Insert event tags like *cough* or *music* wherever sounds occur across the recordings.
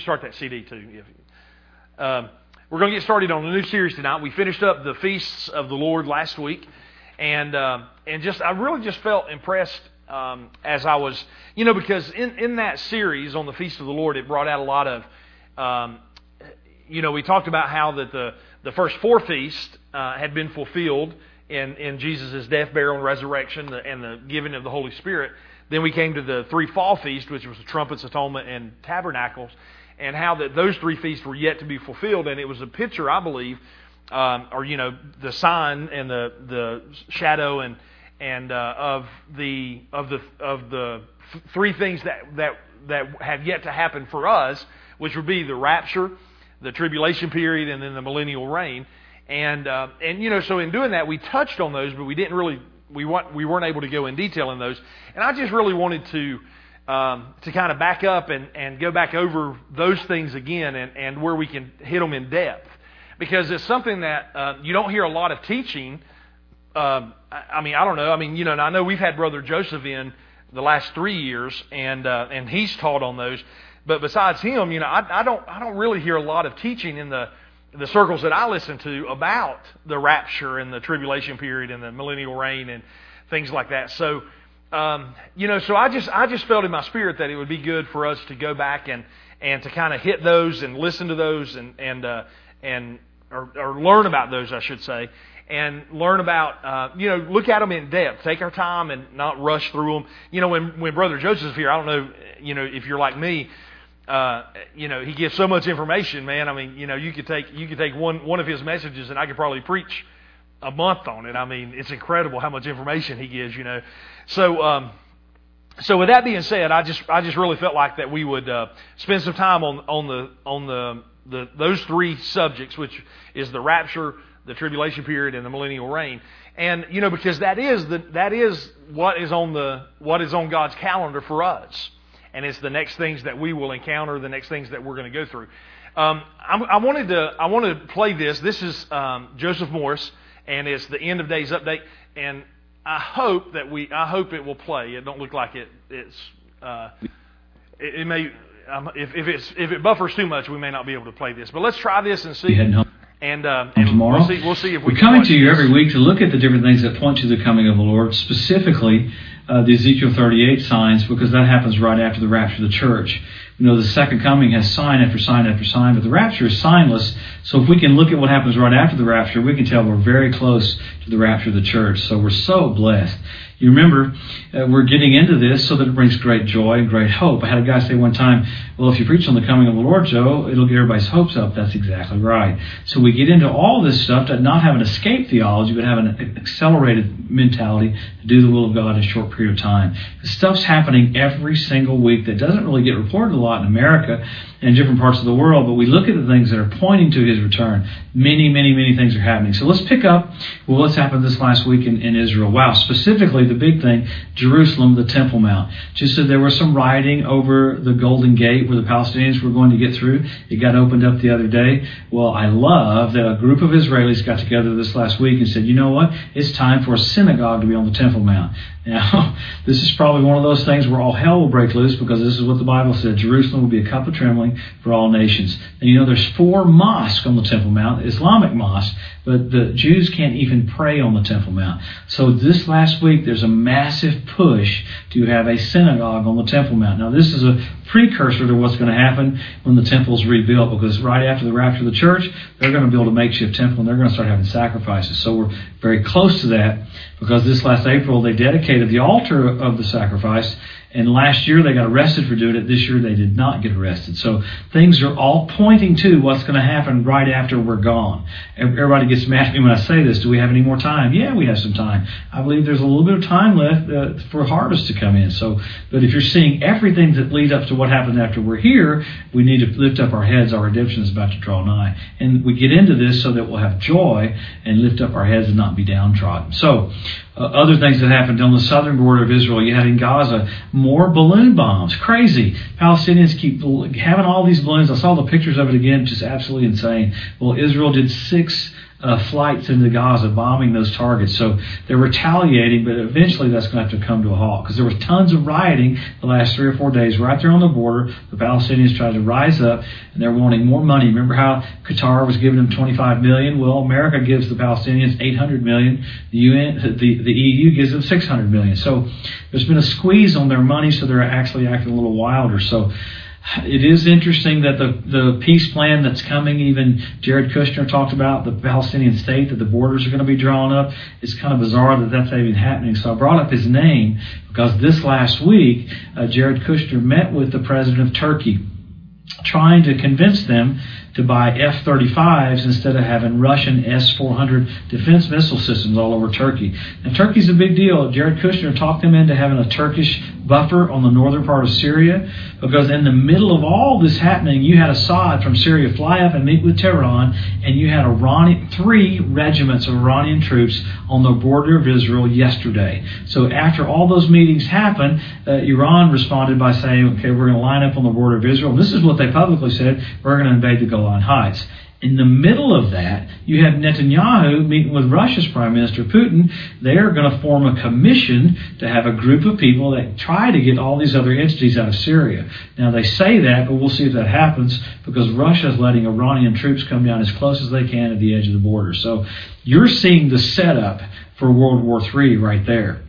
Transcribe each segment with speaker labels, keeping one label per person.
Speaker 1: Start that CD too. Um, we're going to get started on a new series tonight. We finished up the feasts of the Lord last week, and uh, and just I really just felt impressed um, as I was, you know, because in in that series on the feast of the Lord, it brought out a lot of, um, you know, we talked about how that the the first four feasts uh, had been fulfilled in in Jesus' death, burial, and resurrection, and the giving of the Holy Spirit. Then we came to the three fall feasts, which was the trumpets, atonement, and tabernacles and how that those three feasts were yet to be fulfilled. And it was a picture, I believe, um, or you know, the sign and the the shadow and and uh, of the of the of the three things that that that have yet to happen for us, which would be the rapture, the tribulation period, and then the millennial reign. And uh, and you know, so in doing that, we touched on those, but we didn't really we want we weren't able to go in detail in those. And I just really wanted to um, to kind of back up and, and go back over those things again and, and where we can hit them in depth. Because it's something that uh, you don't hear a lot of teaching. Um, I, I mean, I don't know. I mean, you know, I know we've had Brother Joseph in the last three years, and uh, and he's taught on those. But besides him, you know, I, I don't I don't really hear a lot of teaching in the the circles that I listen to about the rapture and the tribulation period and the millennial reign and things like that. So um, you know, so I just I just felt in my spirit that it would be good for us to go back and and to kind of hit those and listen to those and and uh, and or, or learn about those, I should say, and learn about uh, you know look at them in depth. Take our time and not rush through them. You know, when when Brother Joseph's here, I don't know, you know, if you're like me. Uh, you know, he gives so much information, man. I mean, you know, you could take you could take one one of his messages, and I could probably preach a month on it. I mean, it's incredible how much information he gives. You know, so, um, so with that being said, I just I just really felt like that we would uh, spend some time on on the on the, the those three subjects, which is the rapture, the tribulation period, and the millennial reign. And you know because that is the that is what is on the what is on God's calendar for us, and it's the next things that we will encounter, the next things that we're going to go through. Um, I, I, wanted to I wanted to play this. This is um, Joseph Morris, and it's the end of days update. And I hope that we, I hope it will play. It don't look like it. It's, uh, it, it, may, um, if, if it's if it buffers too much, we may not be able to play this. But let's try this and see. And, uh, and
Speaker 2: tomorrow,
Speaker 1: we'll see, we'll see if we
Speaker 2: we're coming to you every week to look at the different things that point to the coming of the Lord. Specifically, uh, the Ezekiel 38 signs, because that happens right after the rapture of the church. You know, the second coming has sign after sign after sign, but the rapture is signless. So if we can look at what happens right after the rapture, we can tell we're very close to the rapture of the church. So we're so blessed. You remember, uh, we're getting into this so that it brings great joy and great hope. I had a guy say one time, well, if you preach on the coming of the Lord, Joe, it'll get everybody's hopes up. That's exactly right. So we get into all this stuff to not have an escape theology, but have an accelerated mentality to do the will of God in a short period of time. The stuff's happening every single week that doesn't really get reported a lot in America and different parts of the world, but we look at the things that are pointing to his return. Many, many, many things are happening. So let's pick up well, what's happened this last week in, in Israel. Wow, specifically the big thing, Jerusalem, the Temple Mount. Just so there was some rioting over the Golden Gate where the Palestinians were going to get through. It got opened up the other day. Well, I love that a group of Israelis got together this last week and said, you know what? It's time for a synagogue to be on the Temple Mount. *laughs* Now, this is probably one of those things where all hell will break loose because this is what the Bible said. Jerusalem will be a cup of trembling for all nations. And you know, there's four mosques on the Temple Mount, Islamic mosques, but the Jews can't even pray on the Temple Mount. So this last week, there's a massive push to have a synagogue on the Temple Mount. Now, this is a precursor to what's going to happen when the temple's rebuilt, because right after the rapture of the church, they're going to build a makeshift temple and they're going to start having sacrifices. So we're very close to that, because this last April they dedicated the altar of the sacrifice and last year they got arrested for doing it. This year they did not get arrested. So things are all pointing to what's going to happen right after we're gone. Everybody gets mad at me when I say this. Do we have any more time? Yeah, we have some time. I believe there's a little bit of time left uh, for harvest to come in. So, but if you're seeing everything that leads up to what happens after we're here, we need to lift up our heads. Our redemption is about to draw nigh, and we get into this so that we'll have joy and lift up our heads and not be downtrodden. So, uh, other things that happened on the southern border of Israel. You had in Gaza more balloon bombs. Crazy. Palestinians keep having all these balloons. I saw the pictures of it again, just absolutely insane. Well, Israel did six uh, flights into Gaza, bombing those targets. So they're retaliating, but eventually that's going to have to come to a halt because there was tons of rioting the last three or four days right there on the border. The Palestinians tried to rise up, and they're wanting more money. Remember how Qatar was giving them 25 million? Well, America gives the Palestinians 800 million. The UN, the, the EU gives them 600 million. So there's been a squeeze on their money, so they're actually acting a little wilder. So it is interesting that the, the peace plan that's coming, even Jared Kushner talked about the Palestinian state, that the borders are going to be drawn up. It's kind of bizarre that that's even happening. So I brought up his name because this last week, uh, Jared Kushner met with the president of Turkey, trying to convince them to buy F 35s instead of having Russian S 400 defense missile systems all over Turkey. And Turkey's a big deal. Jared Kushner talked them into having a Turkish buffer on the northern part of Syria because in the middle of all this happening, you had Assad from Syria fly up and meet with Tehran, and you had Iranian, three regiments of Iranian troops on the border of Israel yesterday. So after all those meetings happened, uh, Iran responded by saying, okay, we're going to line up on the border of Israel. And this is what they publicly said, we're going to invade the Golan Golan Heights. In the middle of that, you have Netanyahu meeting with Russia's Prime Minister Putin. They are going to form a commission to have a group of people that try to get all these other entities out of Syria. Now, they say that, but we'll see if that happens because Russia is letting Iranian troops come down as close as they can at the edge of the border. So you're seeing the setup for World War III right there.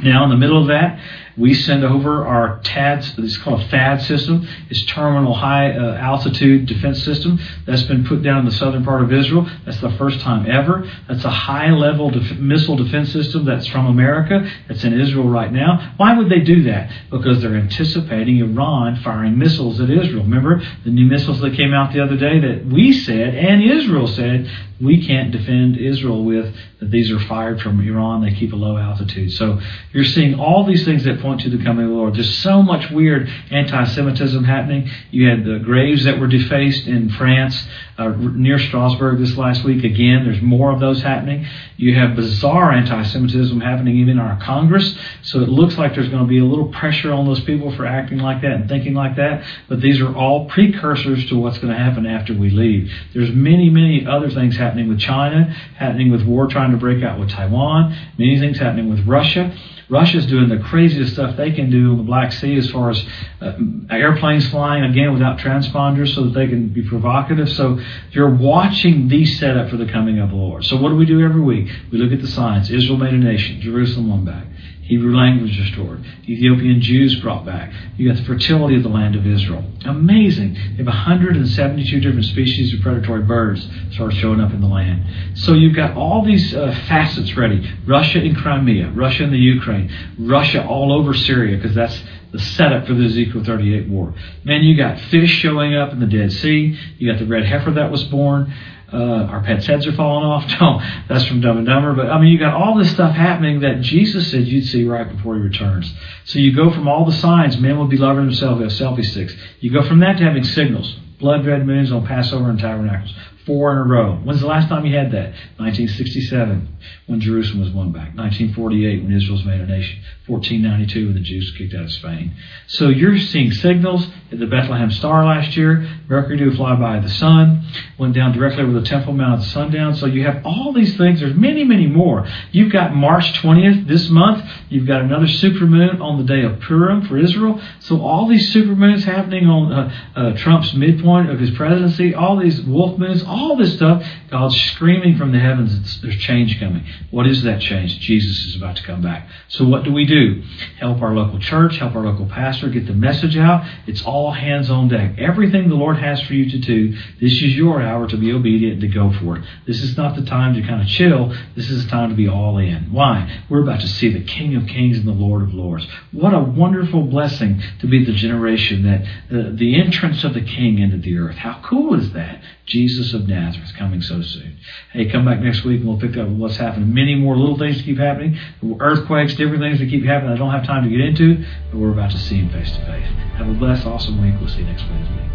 Speaker 2: Now, in the middle of that, we send over our TADS, it's called a THAAD system. It's Terminal High uh, Altitude Defense System. That's been put down in the southern part of Israel. That's the first time ever. That's a high level def- missile defense system that's from America. That's in Israel right now. Why would they do that? Because they're anticipating Iran firing missiles at Israel. Remember the new missiles that came out the other day that we said and Israel said we can't defend Israel with that these are fired from Iran. They keep a low altitude. So you're seeing all these things that point to the coming of the Lord. There's so much weird anti-Semitism happening. You had the graves that were defaced in France uh, near Strasbourg this last week. Again, there's more of those happening. You have bizarre anti-Semitism happening even in our Congress. So it looks like there's going to be a little pressure on those people for acting like that and thinking like that. But these are all precursors to what's going to happen after we leave. There's many, many other things happening with China, happening with war trying to break out with Taiwan, many things happening with Russia. Russia's doing the craziest stuff they can do on the Black Sea as far as uh, airplanes flying again without transponders so that they can be provocative. So you're watching these set up for the coming of the Lord. So what do we do every week? We look at the signs. Israel made a nation. Jerusalem won back. Hebrew language restored. Ethiopian Jews brought back. You got the fertility of the land of Israel. Amazing. They have 172 different species of predatory birds start showing up in the land. So you've got all these uh, facets ready. Russia in Crimea, Russia in the Ukraine, Russia all over Syria, because that's the setup for the Ezekiel 38 war. Man, you got fish showing up in the Dead Sea. You got the red heifer that was born. Uh, our pets' heads are falling off. *laughs* That's from Dumb and Dumber. But I mean, you got all this stuff happening that Jesus said you'd see right before he returns. So you go from all the signs, men will be loving themselves, have selfie sticks. You go from that to having signals, blood red moons on Passover and Tabernacles four in a row. When's the last time you had that? 1967, when Jerusalem was won back. 1948, when Israel was made a nation. 1492, when the Jews kicked out of Spain. So you're seeing signals the Bethlehem Star last year. Mercury do fly by the sun. Went down directly over the Temple Mount at sundown. So you have all these things. There's many, many more. You've got March 20th this month. You've got another supermoon on the day of Purim for Israel. So all these supermoons happening on uh, uh, Trump's midpoint of his presidency. All these wolf moons. All this stuff, God's screaming from the heavens, there's change coming. What is that change? Jesus is about to come back. So what do we do? Help our local church, help our local pastor get the message out. It's all hands on deck. Everything the Lord has for you to do, this is your hour to be obedient to go for it. This is not the time to kind of chill. This is the time to be all in. Why? We're about to see the King of Kings and the Lord of Lords. What a wonderful blessing to be the generation that the entrance of the King into the earth. How cool is that? Jesus of Nazareth coming so soon. Hey, come back next week and we'll pick up what's happening. Many more little things keep happening, earthquakes, different things that keep happening. I don't have time to get into, but we're about to see him face to face. Have a blessed, awesome week. We'll see you next Wednesday.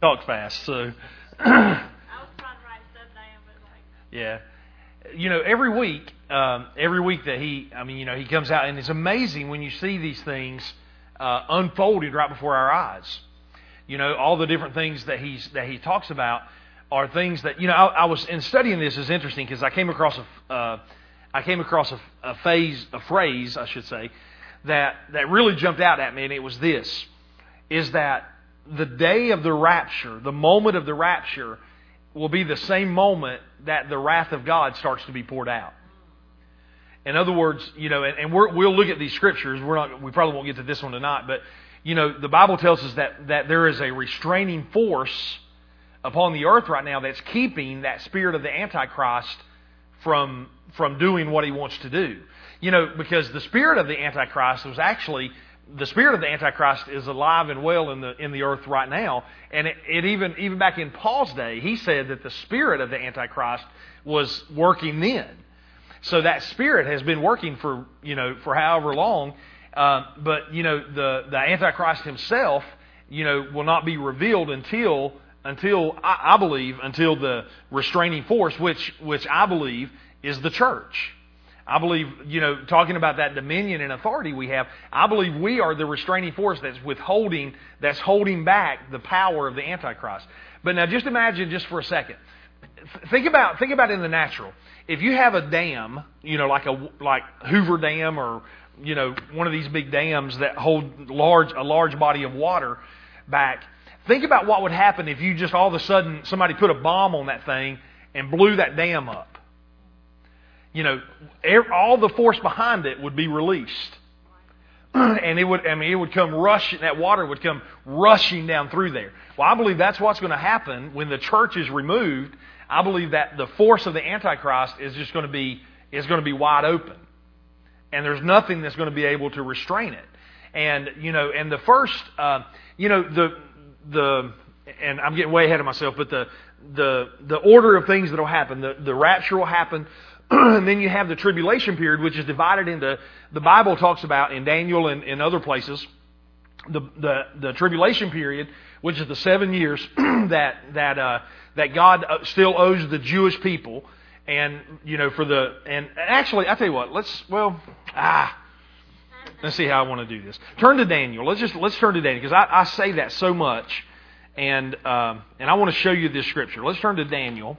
Speaker 1: Talk fast, so. *clears throat* yeah, you know, every week, um, every week that he, I mean, you know, he comes out, and it's amazing when you see these things uh, unfolded right before our eyes. You know, all the different things that he's that he talks about are things that you know. I, I was in studying this is interesting because I came across a uh, I came across a, a phase a phrase I should say that that really jumped out at me, and it was this: is that the day of the rapture, the moment of the rapture, will be the same moment that the wrath of God starts to be poured out. In other words, you know, and, and we will look at these scriptures. We're not, we probably won't get to this one tonight, but you know, the Bible tells us that that there is a restraining force upon the earth right now that's keeping that spirit of the Antichrist from from doing what he wants to do. You know, because the spirit of the Antichrist was actually the spirit of the Antichrist is alive and well in the in the earth right now. And it, it even even back in Paul's day, he said that the spirit of the Antichrist was working then. So that spirit has been working for you know for however long. Uh, but you know the the Antichrist himself, you know, will not be revealed until until I, I believe until the restraining force, which which I believe is the church. I believe, you know, talking about that dominion and authority we have, I believe we are the restraining force that's withholding, that's holding back the power of the Antichrist. But now just imagine just for a second. Think about, think about in the natural if you have a dam, you know, like a like Hoover Dam or you know one of these big dams that hold large a large body of water back, think about what would happen if you just all of a sudden somebody put a bomb on that thing and blew that dam up. You know, all the force behind it would be released. *clears throat* And it would, I mean, it would come rushing, that water would come rushing down through there. Well, I believe that's what's going to happen when the church is removed I believe that the force of the Antichrist is just going to be is going to be wide open, and there's nothing that's going to be able to restrain it. And you know, and the first, uh, you know, the the and I'm getting way ahead of myself, but the the the order of things that will happen, the the rapture will happen. *clears throat* and then you have the tribulation period, which is divided into the Bible talks about in Daniel and in other places. The, the the tribulation period, which is the seven years *clears throat* that that uh, that God uh, still owes the Jewish people. And, you know, for the, and actually, I tell you what, let's, well, ah, let's see how I want to do this. Turn to Daniel. Let's just, let's turn to Daniel, because I, I say that so much. And, um, and I want to show you this scripture. Let's turn to Daniel.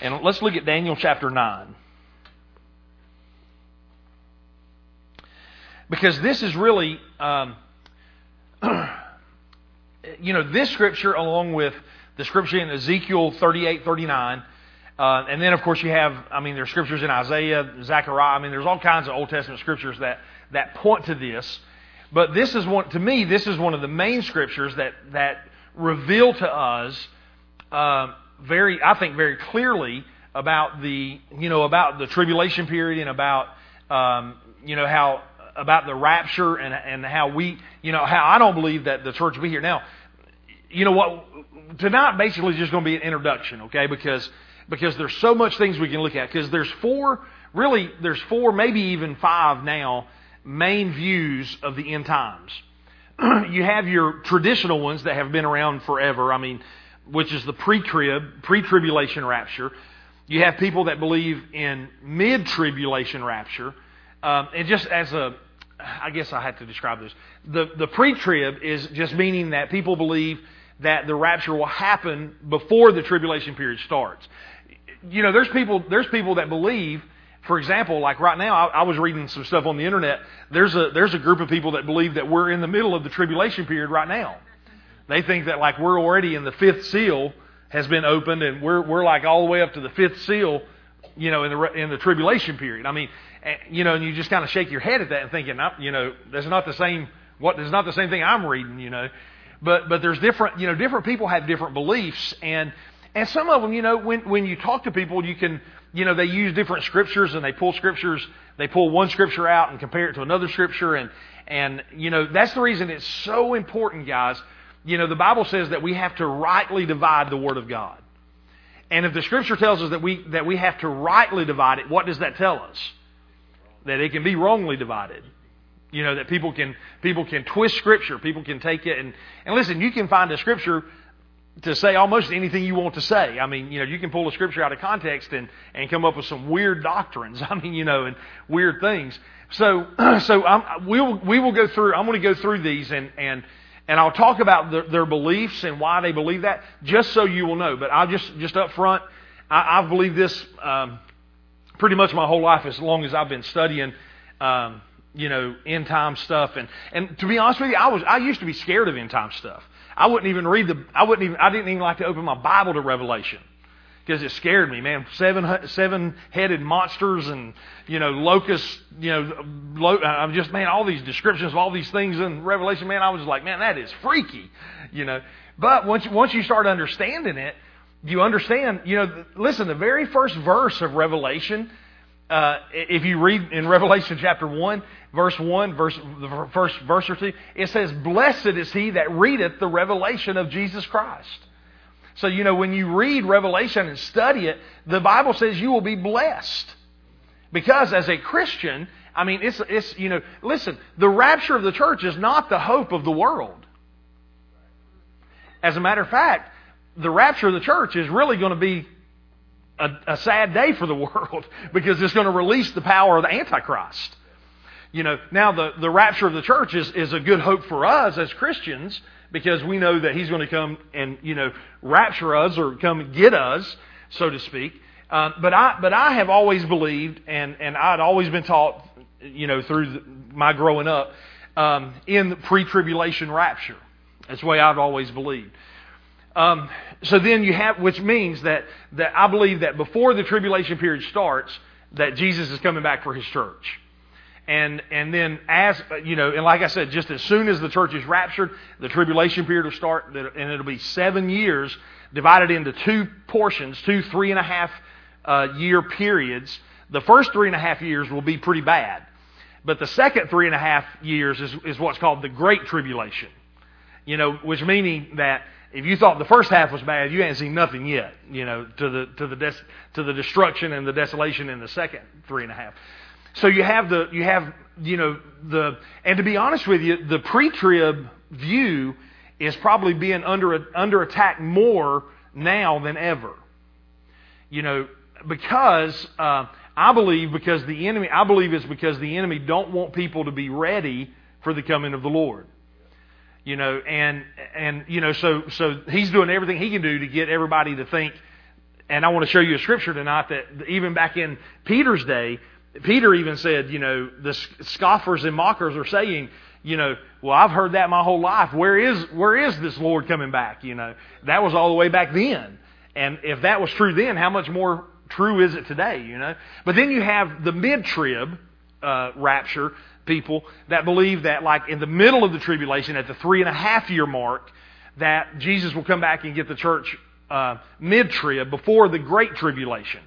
Speaker 1: And let's look at Daniel chapter 9. Because this is really, um, *clears throat* you know, this scripture along with the scripture in Ezekiel 38, 39, uh, and then, of course, you have, I mean, there's scriptures in Isaiah, Zechariah. I mean, there's all kinds of Old Testament scriptures that, that point to this. But this is one, to me, this is one of the main scriptures that, that reveal to us uh, very, I think, very clearly about the, you know, about the tribulation period and about, um, you know, how about the rapture and, and how we, you know, how I don't believe that the church will be here. Now, you know what? Tonight basically is just going to be an introduction, okay? Because because there's so much things we can look at. Because there's four, really, there's four, maybe even five now, main views of the end times. *clears throat* you have your traditional ones that have been around forever. I mean, which is the pre-trib, pre-tribulation rapture. You have people that believe in mid-tribulation rapture. Um, and just as a I guess I have to describe this. The, the pre trib is just meaning that people believe that the rapture will happen before the tribulation period starts. You know, there's people, there's people that believe, for example, like right now, I, I was reading some stuff on the internet. There's a, there's a group of people that believe that we're in the middle of the tribulation period right now. They think that like we're already in the fifth seal has been opened and we're, we're like all the way up to the fifth seal, you know, in the, in the tribulation period. I mean, eh, you know, and you just kind of shake your head at that and thinking, you know, that's not the same. What not the same thing I'm reading, you know. But but there's different, you know, different people have different beliefs, and and some of them, you know, when when you talk to people, you can, you know, they use different scriptures and they pull scriptures, they pull one scripture out and compare it to another scripture, and and you know that's the reason it's so important, guys. You know, the Bible says that we have to rightly divide the Word of God. And if the Scripture tells us that we that we have to rightly divide it, what does that tell us? that it can be wrongly divided. You know, that people can people can twist scripture, people can take it and and listen, you can find a scripture to say almost anything you want to say. I mean, you know, you can pull a scripture out of context and, and come up with some weird doctrines. *laughs* I mean, you know, and weird things. So, *clears throat* so I'm, we'll, we will go through, I'm going to go through these and, and, and I'll talk about the, their beliefs and why they believe that, just so you will know. But I'll just, just up front, I, I've believed this, um, pretty much my whole life as long as I've been studying, um, you know, end time stuff. And, and to be honest with you, I was, I used to be scared of end time stuff. I wouldn't even read the, I wouldn't even, I didn't even like to open my Bible to Revelation because it scared me, man. Seven, seven headed monsters and, you know, locusts, you know, lo, I'm just, man, all these descriptions of all these things in Revelation, man, I was like, man, that is freaky, you know. But once, once you start understanding it, you understand, you know, listen, the very first verse of Revelation, uh, if you read in Revelation chapter 1, verse 1, verse, the first verse or two, it says, Blessed is he that readeth the revelation of Jesus Christ. So, you know, when you read Revelation and study it, the Bible says you will be blessed. Because as a Christian, I mean, it's, it's, you know, listen, the rapture of the church is not the hope of the world. As a matter of fact, the rapture of the church is really going to be a, a sad day for the *laughs* world because it's going to release the power of the Antichrist. You know, now the, the rapture of the church is, is a good hope for us as Christians because we know that he's going to come and, you know, rapture us or come get us, so to speak. Uh, but I, but I have always believed, and, and I'd always been taught, you know, through the, my growing up, um, in the pre-tribulation rapture. That's the way I've always believed. Um, so then you have, which means that, that I believe that before the tribulation period starts, that Jesus is coming back for his church. And, and then as, you know, and like I said, just as soon as the church is raptured, the tribulation period will start, and it'll be seven years divided into two portions, two three and a half uh, year periods. The first three and a half years will be pretty bad. But the second three and a half years is, is what's called the Great Tribulation. You know, which meaning that if you thought the first half was bad, you ain't seen nothing yet. You know, to the to the des- to the destruction and the desolation in the second three and a half. So you have the you have you know the and to be honest with you, the pre-trib view is probably being under under attack more now than ever. You know, because uh, I believe because the enemy I believe it's because the enemy don't want people to be ready for the coming of the Lord. You know, and and you know, so so he's doing everything he can do to get everybody to think. And I want to show you a scripture tonight that even back in Peter's day, Peter even said, you know, the scoffers and mockers are saying, you know, well, I've heard that my whole life. Where is where is this Lord coming back? You know, that was all the way back then. And if that was true then, how much more true is it today? You know. But then you have the mid-trib uh, rapture people that believe that, like in the middle of the tribulation, at the three and a half year mark, that Jesus will come back and get the church uh, mid-trib before the great tribulation.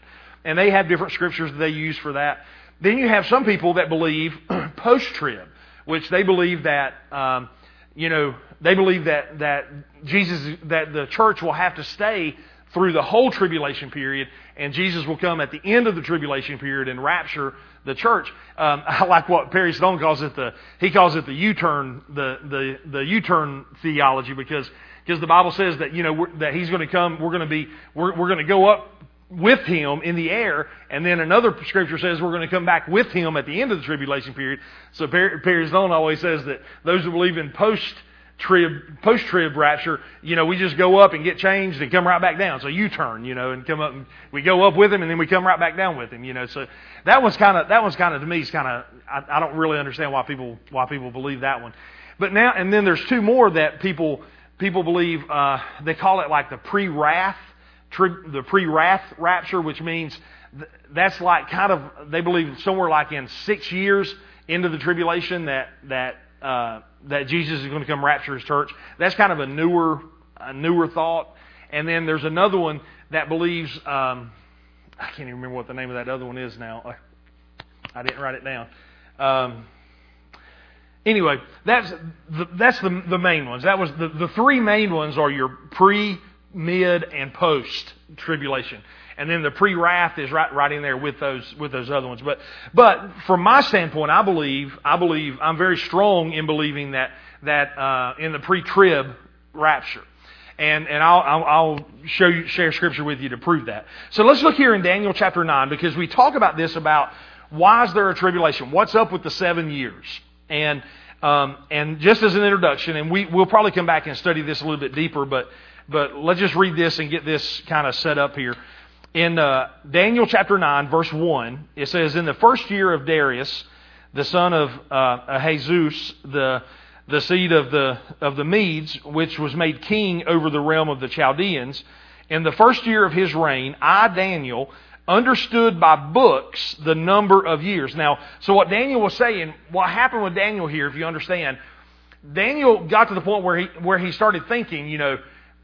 Speaker 1: And they have different scriptures that they use for that. Then you have some people that believe *clears throat* post-trib, which they believe that, um, you know, they believe that, that Jesus, that the church will have to stay through the whole tribulation period, and Jesus will come at the end of the tribulation period and rapture the church. Um, *laughs* I like what Perry Stone calls it the he calls it the U-turn the the the U-turn theology because because the Bible says that you know that he's going to come. We're going to be we're we're going to go up with him in the air, and then another scripture says we're going to come back with him at the end of the tribulation period. So Perry, Perry Stone always says that those who believe in post trib, post trib rapture, you know, we just go up and get changed and come right back down. So you turn, you know, and come up and we go up with him and then we come right back down with him, you know. So that was kind of, that was kind of, to me, is kind of, I, I don't really understand why people, why people believe that one. But now, and then there's two more that people, people believe, uh, they call it like the pre-wrath, tri- the pre-wrath rapture, which means th- that's like kind of, they believe somewhere like in six years into the tribulation that, that, uh, that Jesus is going to come rapture his church. That's kind of a newer, a newer thought. And then there's another one that believes, um, I can't even remember what the name of that other one is now. I didn't write it down. Um, anyway, that's the, that's the, the main ones. That was the, the three main ones are your pre, mid, and post tribulation and then the pre-wrath is right, right in there with those with those other ones. But but from my standpoint, I believe I believe I'm very strong in believing that that uh, in the pre-trib rapture. and and I'll I'll, show you share scripture with you to prove that. So let's look here in Daniel chapter nine because we talk about this about why is there a tribulation? What's up with the seven years? And um, and just as an introduction, and we we'll probably come back and study this a little bit deeper, but but let's just read this and get this kind of set up here. In uh, Daniel chapter 9, verse 1, it says, In the first year of Darius, the son of uh, Jesus, the, the seed of the, of the Medes, which was made king over the realm of the Chaldeans, in the first year of his reign, I, Daniel, understood by books the number of years. Now, so what Daniel was saying, what happened with Daniel here, if you understand, Daniel got to the point where he, where he started thinking, you know,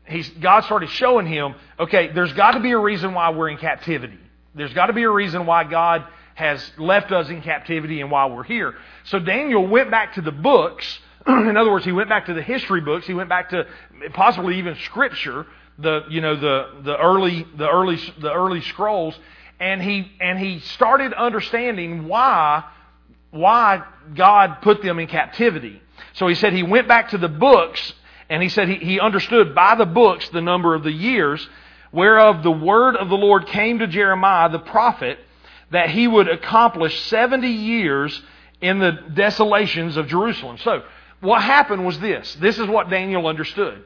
Speaker 1: he's, God started showing him, okay, there's got to be a reason why we're in captivity. There's got to be a reason why God has left us in captivity and why we're here. So Daniel went back to the books. *clears throat* in other words, he went back to the history books. He went back to possibly even scripture, the, you know, the, the early, the early, the early scrolls. And he, and he started understanding why, why God put them in captivity. So he said he went back to the books and he said he, he understood by the books the number of the years whereof the word of the Lord came to Jeremiah the prophet that he would accomplish 70 years in the desolations of Jerusalem. So, what happened was this. This is what Daniel understood.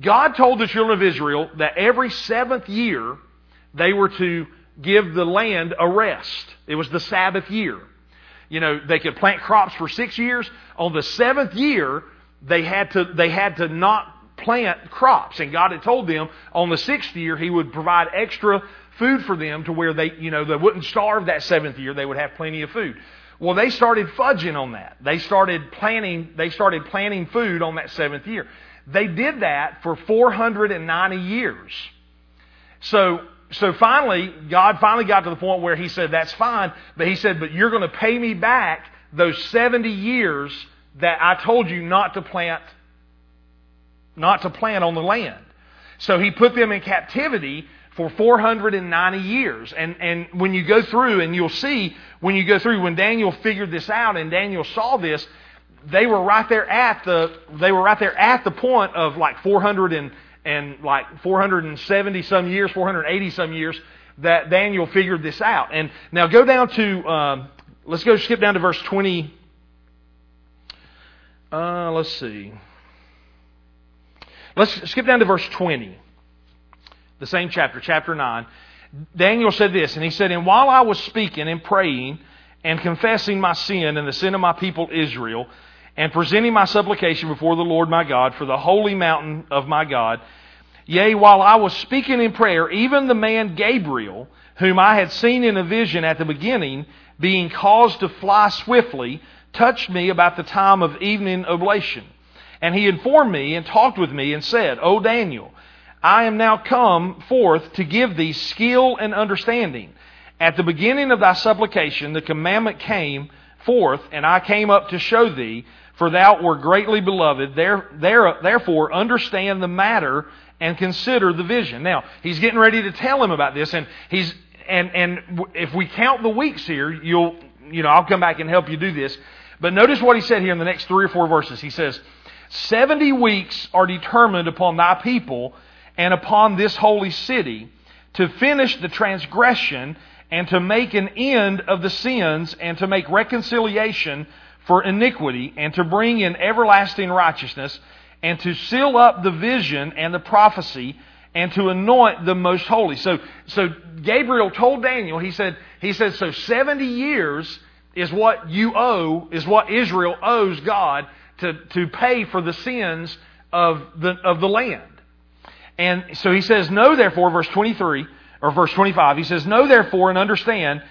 Speaker 1: God told the children of Israel that every seventh year they were to give the land a rest. It was the Sabbath year. You know, they could plant crops for six years. On the seventh year, they had to, they had to not plant crops. And God had told them on the sixth year He would provide extra food for them to where they, you know, they wouldn't starve that seventh year. They would have plenty of food. Well, they started fudging on that. They started planning, they started planting food on that seventh year. They did that for 490 years. So, so finally, God finally got to the point where He said, that's fine, but He said, but you're going to pay me back those 70 years that I told you not to plant, not to plant on the land. So he put them in captivity for 490 years. And, and when you go through, and you'll see when you go through, when Daniel figured this out and Daniel saw this, they were right there at the, they were right there at the point of like 400 and, and like 470 some years, 480 some years that Daniel figured this out. And now go down to, um, let's go skip down to verse 20. Uh, let's see. Let's skip down to verse 20, the same chapter, chapter 9. Daniel said this, and he said, And while I was speaking and praying and confessing my sin and the sin of my people Israel, and presenting my supplication before the Lord my God for the holy mountain of my God, yea, while I was speaking in prayer, even the man Gabriel, whom I had seen in a vision at the beginning, being caused to fly swiftly, touched me about the time of evening oblation. And he informed me and talked with me and said, O Daniel, I am now come forth to give thee skill and understanding. At the beginning of thy supplication, the commandment came forth, and I came up to show thee, for thou wert greatly beloved. There, there, therefore, understand the matter and consider the vision. Now, he's getting ready to tell him about this, and he's and and if we count the weeks here, you'll you know I'll come back and help you do this. But notice what he said here in the next three or four verses. He says, 70 weeks are determined upon thy people and upon this holy city to finish the transgression and to make an end of the sins and to make reconciliation for iniquity and to bring in everlasting righteousness and to seal up the vision and the prophecy and to anoint the most holy. So, so Gabriel told Daniel, he said, he said, so 70 years is what you owe, is what Israel owes God to, to pay for the sins of the, of the land. And so he says, Know therefore, verse 23, or verse 25, he says, Know therefore and understand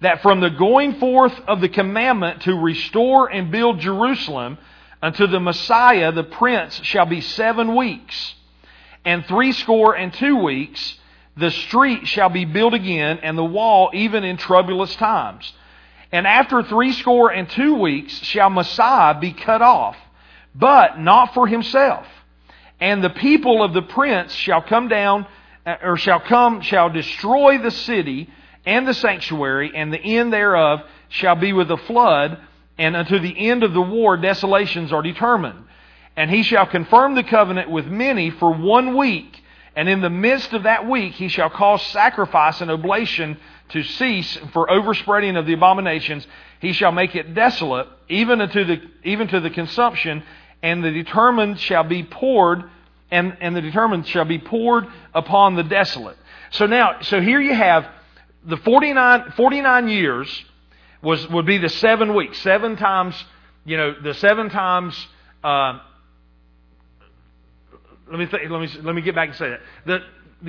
Speaker 1: that from the going forth of the commandment to restore and build Jerusalem unto the Messiah, the Prince, shall be seven weeks. And threescore and two weeks, the street shall be built again, and the wall even in troublous times. And after threescore and two weeks shall Messiah be cut off, but not for himself. And the people of the prince shall come down, uh, or shall come, shall destroy the city and the sanctuary, and the end thereof shall be with a flood, and unto the end of the war desolations are determined. and he shall confirm the covenant with many for one week. And in the midst of that week, he shall cause sacrifice and oblation to cease for overspreading of the abominations. He shall make it desolate, even unto the, even to the consumption, and the determined shall be poured, and, and the determined shall be poured upon the desolate. So now, so here you have the 49, 49 years was, would be the seven weeks, seven times, you know, the seven times, uh, let me let me let me get back and say that. The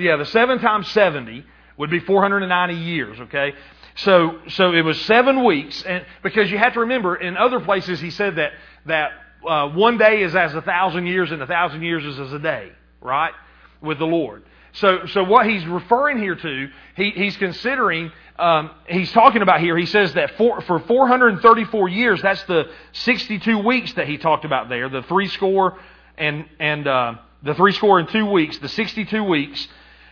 Speaker 1: yeah, the seven times seventy would be four hundred and ninety years. Okay, so so it was seven weeks, and because you have to remember, in other places he said that that uh, one day is as a thousand years, and a thousand years is as a day, right, with the Lord. So so what he's referring here to, he, he's considering. Um, he's talking about here. He says that for, for 434 years, that's the 62 weeks that he talked about there, the three score and and uh, the three score and two weeks, the 62 weeks,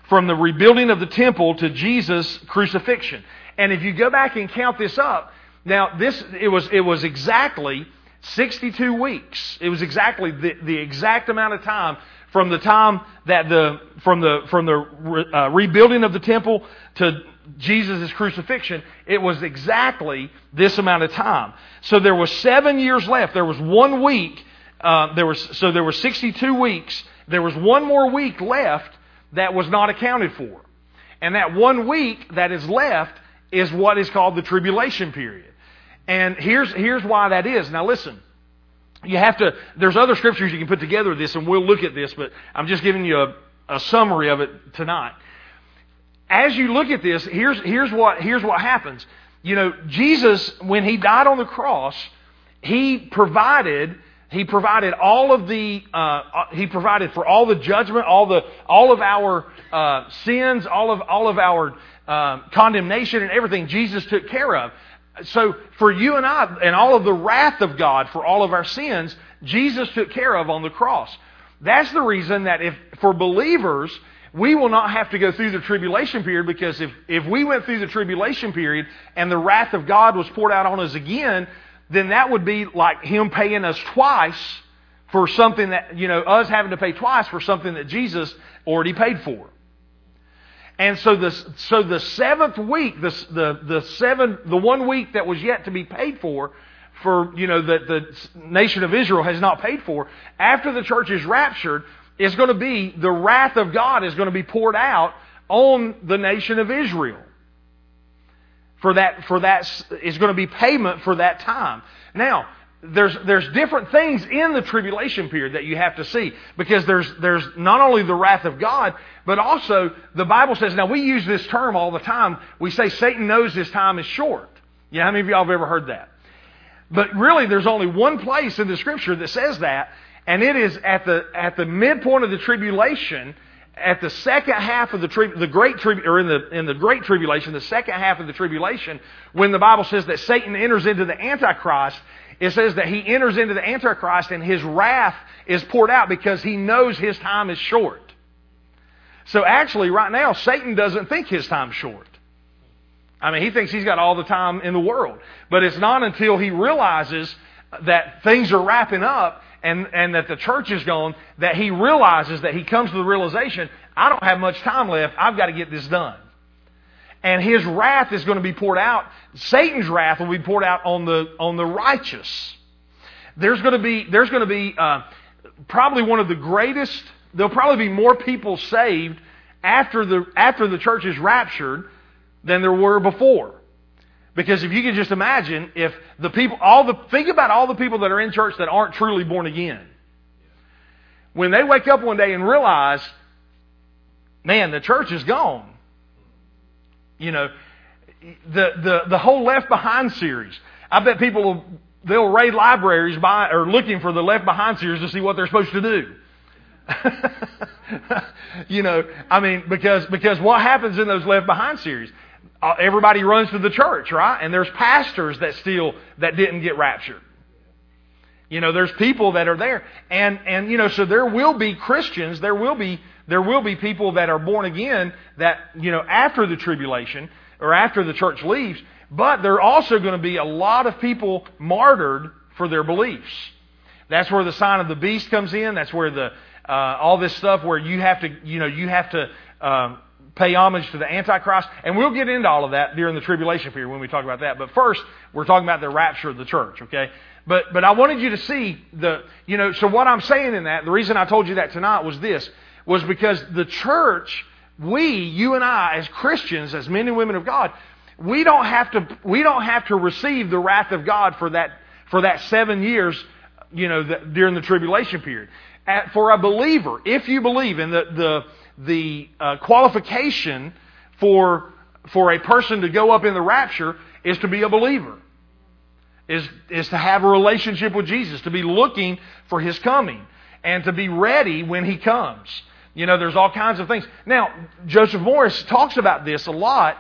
Speaker 1: from the rebuilding of the temple to Jesus' crucifixion. And if you go back and count this up, now this it was it was exactly 62 weeks. It was exactly the, the exact amount of time from the time that the from the from the uh, rebuilding of the temple to Jesus' crucifixion. It was exactly this amount of time. So there was seven years left. There was one week. Uh, there was so there were 62 weeks there was one more week left that was not accounted for. And that one week that is left is what is called the tribulation period. And here's, here's why that is. Now listen, you have to, there's other scriptures you can put together this and we'll look at this, but I'm just giving you a, a summary of it tonight. As you look at this, here's, here's what, here's what happens. You know, Jesus, when He died on the cross, He provided he provided all of the, uh, uh, He provided for all the judgment, all the, all of our uh, sins, all of, all of our uh, condemnation and everything Jesus took care of. So for you and I, and all of the wrath of God for all of our sins, Jesus took care of on the cross. That's the reason that if, for believers, we will not have to go through the tribulation period because if, if we went through the tribulation period and the wrath of God was poured out on us again, then that would be like him paying us twice for something that, you know, us having to pay twice for something that Jesus already paid for. And so the, so the seventh week, the, the, the seven, the one week that was yet to be paid for, for, you know, that the nation of Israel has not paid for, after the church is raptured, is going to be, the wrath of God is going to be poured out on the nation of Israel for that, for that is going to be payment for that time. Now, there's, there's different things in the tribulation period that you have to see because there's, there's not only the wrath of God, but also the Bible says, now we use this term all the time. We say Satan knows his time is short. Yeah, how many of y'all have ever heard that? But really, there's only one place in the scripture that says that, and it is at the, at the midpoint of the tribulation at the second half of the, tri- the great tribu- or in the, in the great tribulation, the second half of the tribulation, when the Bible says that Satan enters into the Antichrist, it says that he enters into the Antichrist and his wrath is poured out because he knows his time is short. So actually, right now, Satan doesn't think his time's short. I mean, he thinks he's got all the time in the world. But it's not until he realizes that things are wrapping up and, and that the church is gone, that he realizes that he comes to the realization, I don't have much time left. I've got to get this done. And his wrath is going to be poured out. Satan's wrath will be poured out on the, on the righteous. There's going to be, there's going to be uh, probably one of the greatest, there'll probably be more people saved after the, after the church is raptured than there were before. Because if you can just imagine, if the people, all the, think about all the people that are in church that aren't truly born again. When they wake up one day and realize, man, the church is gone. You know, the, the, the whole Left Behind series. I bet people will, they'll raid libraries by, or looking for the Left Behind series to see what they're supposed to do. *laughs* you know, I mean, because, because what happens in those Left Behind series? Uh, everybody runs to the church, right? And there's pastors that still that didn't get raptured. You know, there's people that are there, and and you know, so there will be Christians. There will be there will be people that are born again that you know after the tribulation or after the church leaves. But there are also going to be a lot of people martyred for their beliefs. That's where the sign of the beast comes in. That's where the uh, all this stuff where you have to, you know, you have to um, pay homage to the Antichrist. And we'll get into all of that during the tribulation period when we talk about that. But first, we're talking about the rapture of the church, okay? But, but I wanted you to see the, you know, so what I'm saying in that, the reason I told you that tonight was this, was because the church, we, you and I, as Christians, as men and women of God, we don't have to, we don't have to receive the wrath of God for that, for that seven years, you know, the, during the tribulation period. At, for a believer, if you believe in the, the, the uh, qualification for, for a person to go up in the rapture is to be a believer, is, is to have a relationship with Jesus, to be looking for His coming, and to be ready when He comes. You know, there's all kinds of things. Now, Joseph Morris talks about this a lot,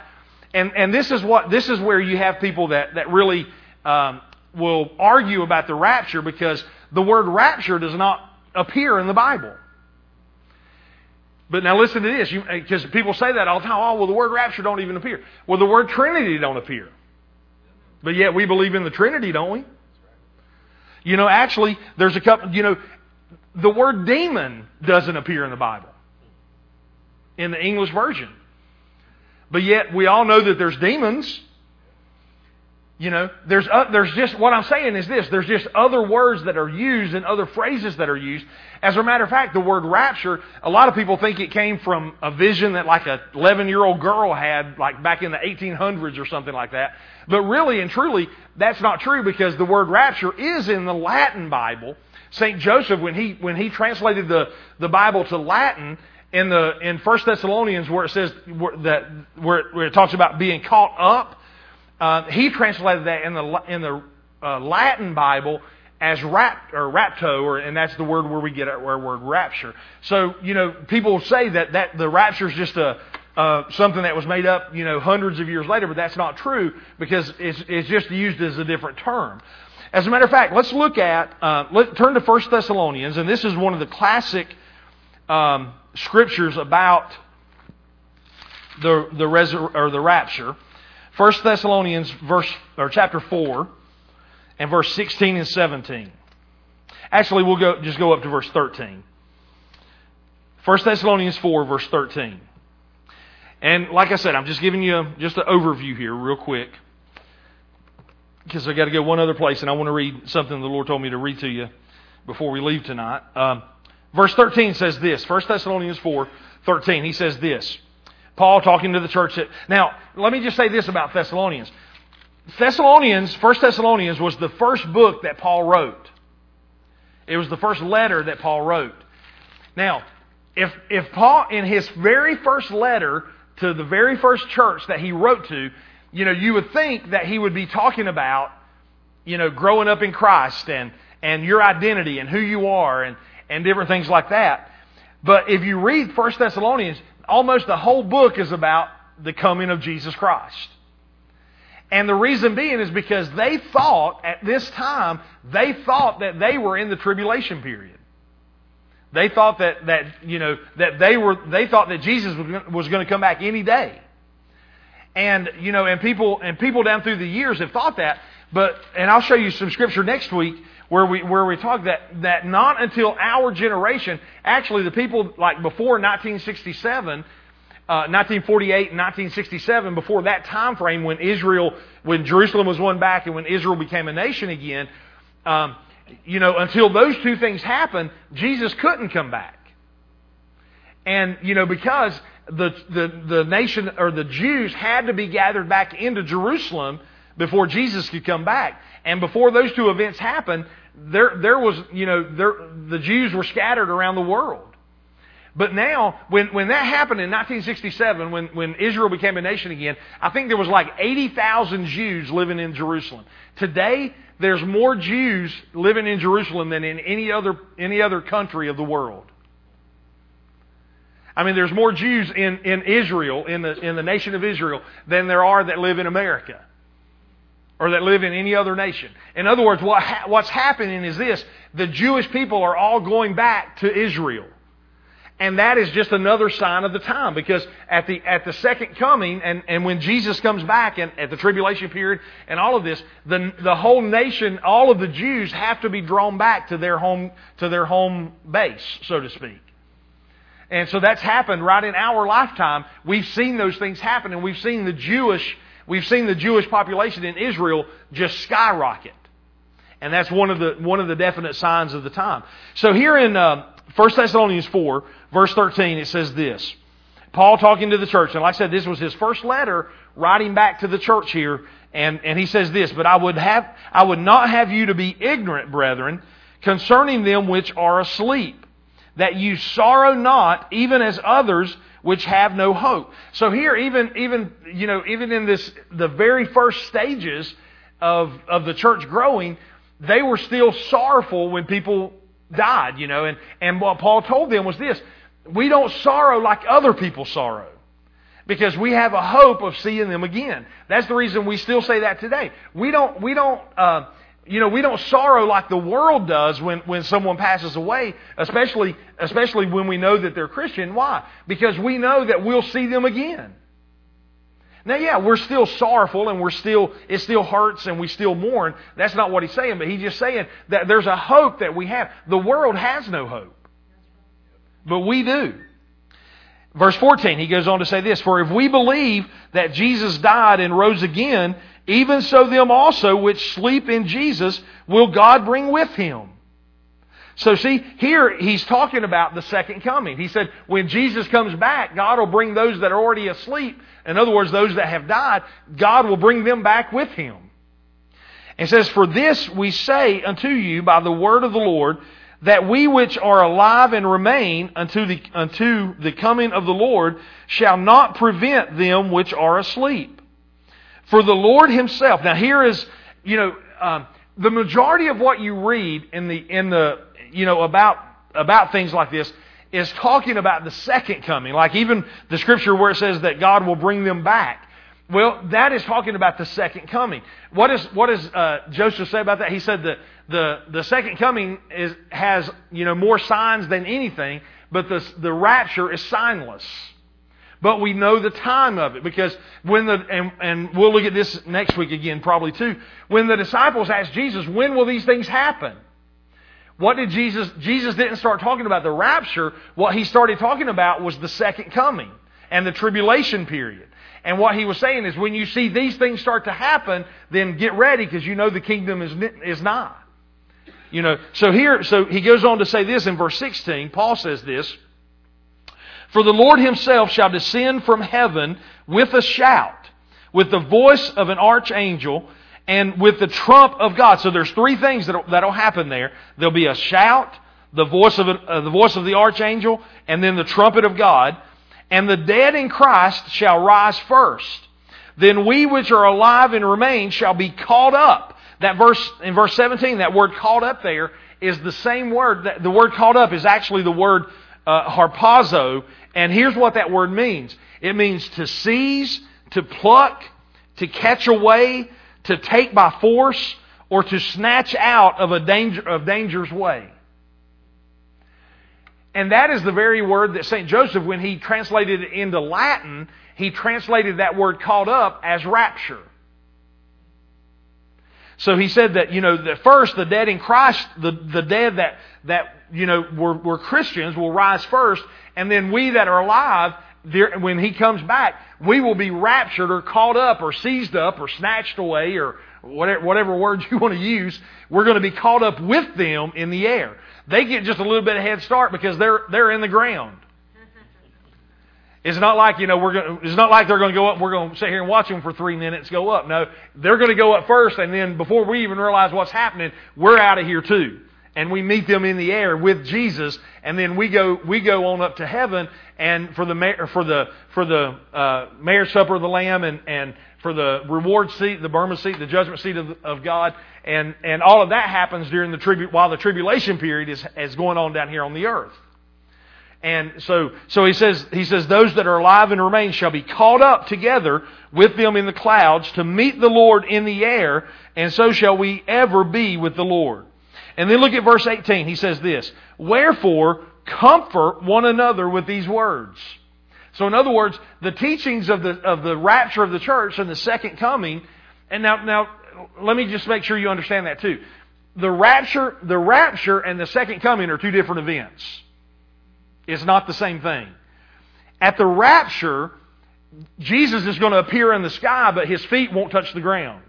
Speaker 1: and, and this is what this is where you have people that, that really um, will argue about the rapture because the word rapture does not appear in the Bible. But now listen to this, because eh, people say that all the time. Oh, well, the word rapture don't even appear. Well, the word Trinity don't appear. But yet we believe in the Trinity, don't we? You know, actually, there's a couple. You know, the word demon doesn't appear in the Bible in the English version. But yet we all know that there's demons. You know, there's, uh, there's just, what I'm saying is this, there's just other words that are used and other phrases that are used. As a matter of fact, the word rapture, a lot of people think it came from a vision that like a 11 year old girl had, like back in the 1800s or something like that. But really and truly, that's not true because the word rapture is in the Latin Bible. St. Joseph, when he, when he translated the, the Bible to Latin, in the in First Thessalonians where it says where, that where where it talks about being caught up, uh, he translated that in the in the uh, Latin Bible as rap or rapto, or, and that's the word where we get our word rapture. So you know, people say that that the rapture is just a uh, something that was made up, you know, hundreds of years later, but that's not true because it's, it's just used as a different term. As a matter of fact, let's look at, uh, let turn to First Thessalonians, and this is one of the classic um, scriptures about the the resur- or the rapture. 1 Thessalonians verse or chapter 4 and verse 16 and 17. Actually, we'll go just go up to verse 13. 1 Thessalonians 4 verse 13. And like I said, I'm just giving you just an overview here real quick because I got to go one other place and I want to read something the Lord told me to read to you before we leave tonight. Um, verse 13 says this, 1 Thessalonians 4, 13. He says this. Paul talking to the church. That, now, let me just say this about Thessalonians. Thessalonians, First Thessalonians was the first book that Paul wrote. It was the first letter that Paul wrote. Now, if, if Paul, in his very first letter to the very first church that he wrote to, you know, you would think that he would be talking about, you know, growing up in Christ and, and your identity and who you are and, and different things like that. But if you read First Thessalonians, almost the whole book is about the coming of Jesus Christ. And the reason being is because they thought at this time, they thought that they were in the tribulation period. They thought that, that you know, that they were, they thought that Jesus was going to come back any day. And, you know, and people, and people down through the years have thought that, but, and I'll show you some scripture next week where we, where we talk that, that not until our generation, actually the people like before 1967, uh, 1948 and 1967, before that time frame when Israel, when Jerusalem was won back and when Israel became a nation again, um, you know, until those two things happened, Jesus couldn't come back. And, you know, because the, the, the nation or the Jews had to be gathered back into Jerusalem before Jesus could come back. And before those two events happened, there, there was, you know, there, the Jews were scattered around the world. But now, when, when that happened in 1967, when, when Israel became a nation again, I think there was like 80,000 Jews living in Jerusalem. Today, there's more Jews living in Jerusalem than in any other, any other country of the world. I mean, there's more Jews in, in Israel, in the, in the nation of Israel, than there are that live in America or that live in any other nation. In other words, what ha- what's happening is this the Jewish people are all going back to Israel. And that is just another sign of the time because at the, at the second coming and, and when Jesus comes back and at the tribulation period and all of this, the, the whole nation, all of the Jews have to be drawn back to their home, to their home base, so to speak. And so that's happened right in our lifetime. We've seen those things happen and we've seen the Jewish, we've seen the Jewish population in Israel just skyrocket. And that's one of the, one of the definite signs of the time. So here in, uh, 1 Thessalonians 4, verse 13, it says this. Paul talking to the church, and like I said, this was his first letter writing back to the church here, and, and he says this, but I would have, I would not have you to be ignorant, brethren, concerning them which are asleep, that you sorrow not, even as others which have no hope. So here, even, even, you know, even in this, the very first stages of, of the church growing, they were still sorrowful when people died, you know, and, and what Paul told them was this we don't sorrow like other people sorrow because we have a hope of seeing them again. That's the reason we still say that today. We don't, we don't, uh, you know, we don't sorrow like the world does when, when someone passes away, especially, especially when we know that they're Christian. Why? Because we know that we'll see them again. Now, yeah, we're still sorrowful and we're still, it still hurts and we still mourn. That's not what he's saying, but he's just saying that there's a hope that we have. The world has no hope. But we do. Verse 14, he goes on to say this For if we believe that Jesus died and rose again, even so them also which sleep in Jesus will God bring with him. So see, here he's talking about the second coming. He said, when Jesus comes back, God will bring those that are already asleep. In other words, those that have died, God will bring them back with him. And says, For this we say unto you by the word of the Lord, that we which are alive and remain unto the, unto the coming of the Lord shall not prevent them which are asleep. For the Lord himself, now here is, you know, um, the majority of what you read in the, in the, you know, about, about things like this is talking about the second coming. Like even the scripture where it says that God will bring them back. Well, that is talking about the second coming. What, is, what does uh, Joseph say about that? He said that the, the second coming is, has you know, more signs than anything, but the, the rapture is signless. But we know the time of it because when the, and, and we'll look at this next week again probably too, when the disciples asked Jesus, when will these things happen? What did Jesus, Jesus didn't start talking about the rapture. What he started talking about was the second coming and the tribulation period. And what he was saying is when you see these things start to happen, then get ready because you know the kingdom is, is nigh. You know, so here, so he goes on to say this in verse 16. Paul says this, For the Lord himself shall descend from heaven with a shout, with the voice of an archangel, and with the trump of God. So there's three things that'll, that'll happen there. There'll be a shout, the voice of, uh, the voice of the archangel, and then the trumpet of God. And the dead in Christ shall rise first. Then we which are alive and remain shall be caught up. That verse, in verse 17, that word caught up there is the same word. That, the word caught up is actually the word uh, harpazo. And here's what that word means. It means to seize, to pluck, to catch away, to take by force, or to snatch out of a danger, of danger's way. And that is the very word that St. Joseph, when he translated it into Latin, he translated that word caught up as rapture. So he said that, you know, that first the dead in Christ, the, the dead that, that, you know, were, were Christians will rise first, and then we that are alive, there, when he comes back, we will be raptured or caught up or seized up or snatched away or whatever, whatever words *laughs* you want to use. We're going to be caught up with them in the air. They get just a little bit of head start because they're, they're in the ground. It's not like, you know, we're going it's not like they're going to go up we're going to sit here and watch them for three minutes go up. No, they're going to go up first and then before we even realize what's happening, we're out of here too. And we meet them in the air with Jesus and then we go, we go on up to heaven and for the, mayor, for the, for the, uh, marriage supper of the Lamb and, and for the reward seat, the Bema seat, the judgment seat of, of God. And, and all of that happens during the tribu- while the tribulation period is, is going on down here on the earth. And so, so he says, he says, those that are alive and remain shall be caught up together with them in the clouds to meet the Lord in the air, and so shall we ever be with the Lord. And then look at verse 18. He says this, Wherefore, comfort one another with these words. So in other words, the teachings of the, of the rapture of the church and the second coming, and now, now, let me just make sure you understand that too. The rapture, the rapture and the second coming are two different events. It's not the same thing. At the rapture, Jesus is going to appear in the sky, but his feet won't touch the ground.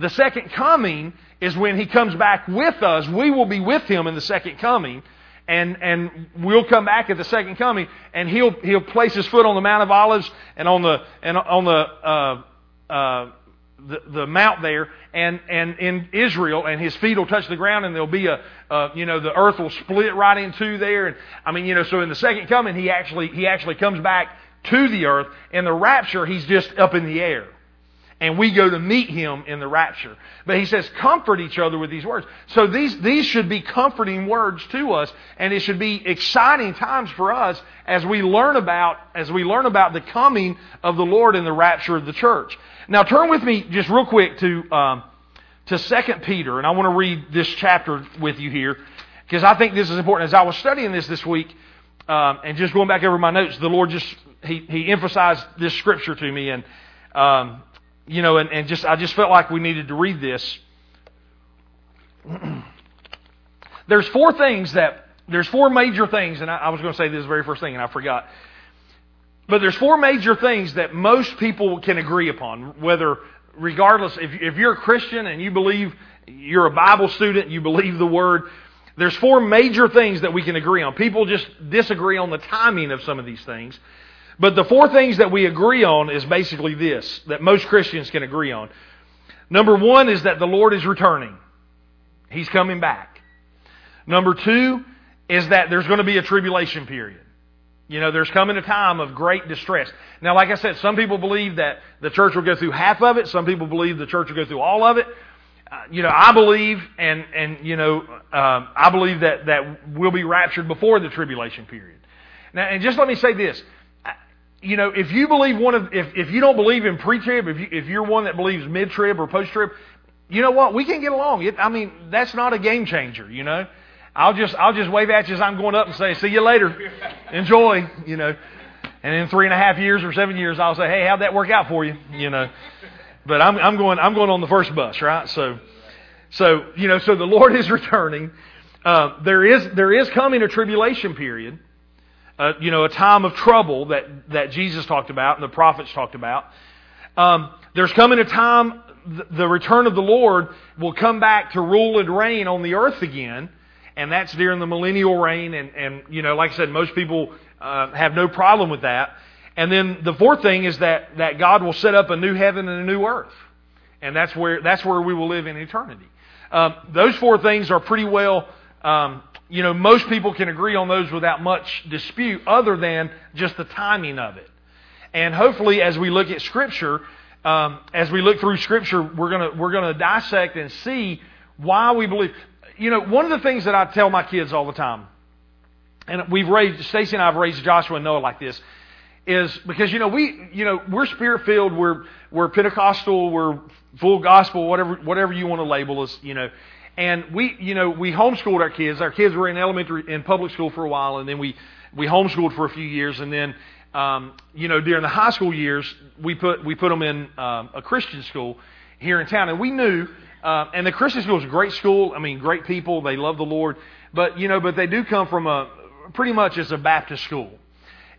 Speaker 1: The second coming is when he comes back with us. We will be with him in the second coming. And, and we'll come back at the second coming, and he'll, he'll place his foot on the Mount of Olives and on the, and on the, uh, uh, the, the mount there and, and in Israel and his feet will touch the ground and there'll be a, uh, you know, the earth will split right in two there. And I mean, you know, so in the second coming, he actually, he actually comes back to the earth. In the rapture, he's just up in the air and we go to meet him in the rapture. But he says, comfort each other with these words. So these, these should be comforting words to us, and it should be exciting times for us as we learn about, as we learn about the coming of the Lord and the rapture of the church. Now turn with me just real quick to, um, to 2 Peter, and I want to read this chapter with you here, because I think this is important. As I was studying this this week, um, and just going back over my notes, the Lord just, He, he emphasized this scripture to me, and, um, you know, and, and just I just felt like we needed to read this. *clears throat* there's four things that there's four major things, and I, I was going to say this very first thing, and I forgot. But there's four major things that most people can agree upon, whether regardless if, if you're a Christian and you believe you're a Bible student, you believe the Word. There's four major things that we can agree on. People just disagree on the timing of some of these things. But the four things that we agree on is basically this, that most Christians can agree on. Number one is that the Lord is returning. He's coming back. Number two is that there's going to be a tribulation period. You know, there's coming a time of great distress. Now, like I said, some people believe that the church will go through half of it. Some people believe the church will go through all of it. Uh, you know, I believe, and and you know, um, I believe that that we'll be raptured before the tribulation period. Now, and just let me say this: you know, if you believe one of, if, if you don't believe in pre-trib, if, you, if you're one that believes mid-trib or post-trib, you know what? We can get along. It, I mean, that's not a game changer, you know. I'll just, I'll just wave at you as I'm going up and say, see you later. *laughs* Enjoy, you know. And in three and a half years or seven years, I'll say, hey, how'd that work out for you? You know. But I'm, I'm going, I'm going on the first bus, right? So, so, you know, so the Lord is *laughs* returning. Uh, there is, there is coming a tribulation period uh, you know, a time of trouble that, that Jesus talked about and the prophets talked about. Um, there's coming a time, the return of the Lord will come back to rule and reign on the earth again, and that's during the millennial reign. And, and you know, like I said, most people uh, have no problem with that. And then the fourth thing is that, that God will set up a new heaven and a new earth. And that's where, that's where we will live in eternity. Um, those four things are pretty well um, you know, most people can agree on those without much dispute other than just the timing of it. And hopefully, as we look at Scripture, um, as we look through Scripture, we're to we're gonna dissect and see why we believe. You know, one of the things that I tell my kids all the time, and we've raised, Stacy and I have raised Joshua and Noah like this, is because, you know, we, you know, we're spirit filled, we're, we're Pentecostal, we're full gospel, whatever, whatever you want to label us, you know. And we, you know, we homeschooled our kids. Our kids were in elementary, in public school for a while, and then we, we homeschooled for a few years, and then, um, you know, during the high school years, we put we put them in um, a Christian school here in town, and we knew, uh, and the Christian school is a great school. I mean, great people. They love the Lord, but you know, but they do come from a pretty much as a Baptist school,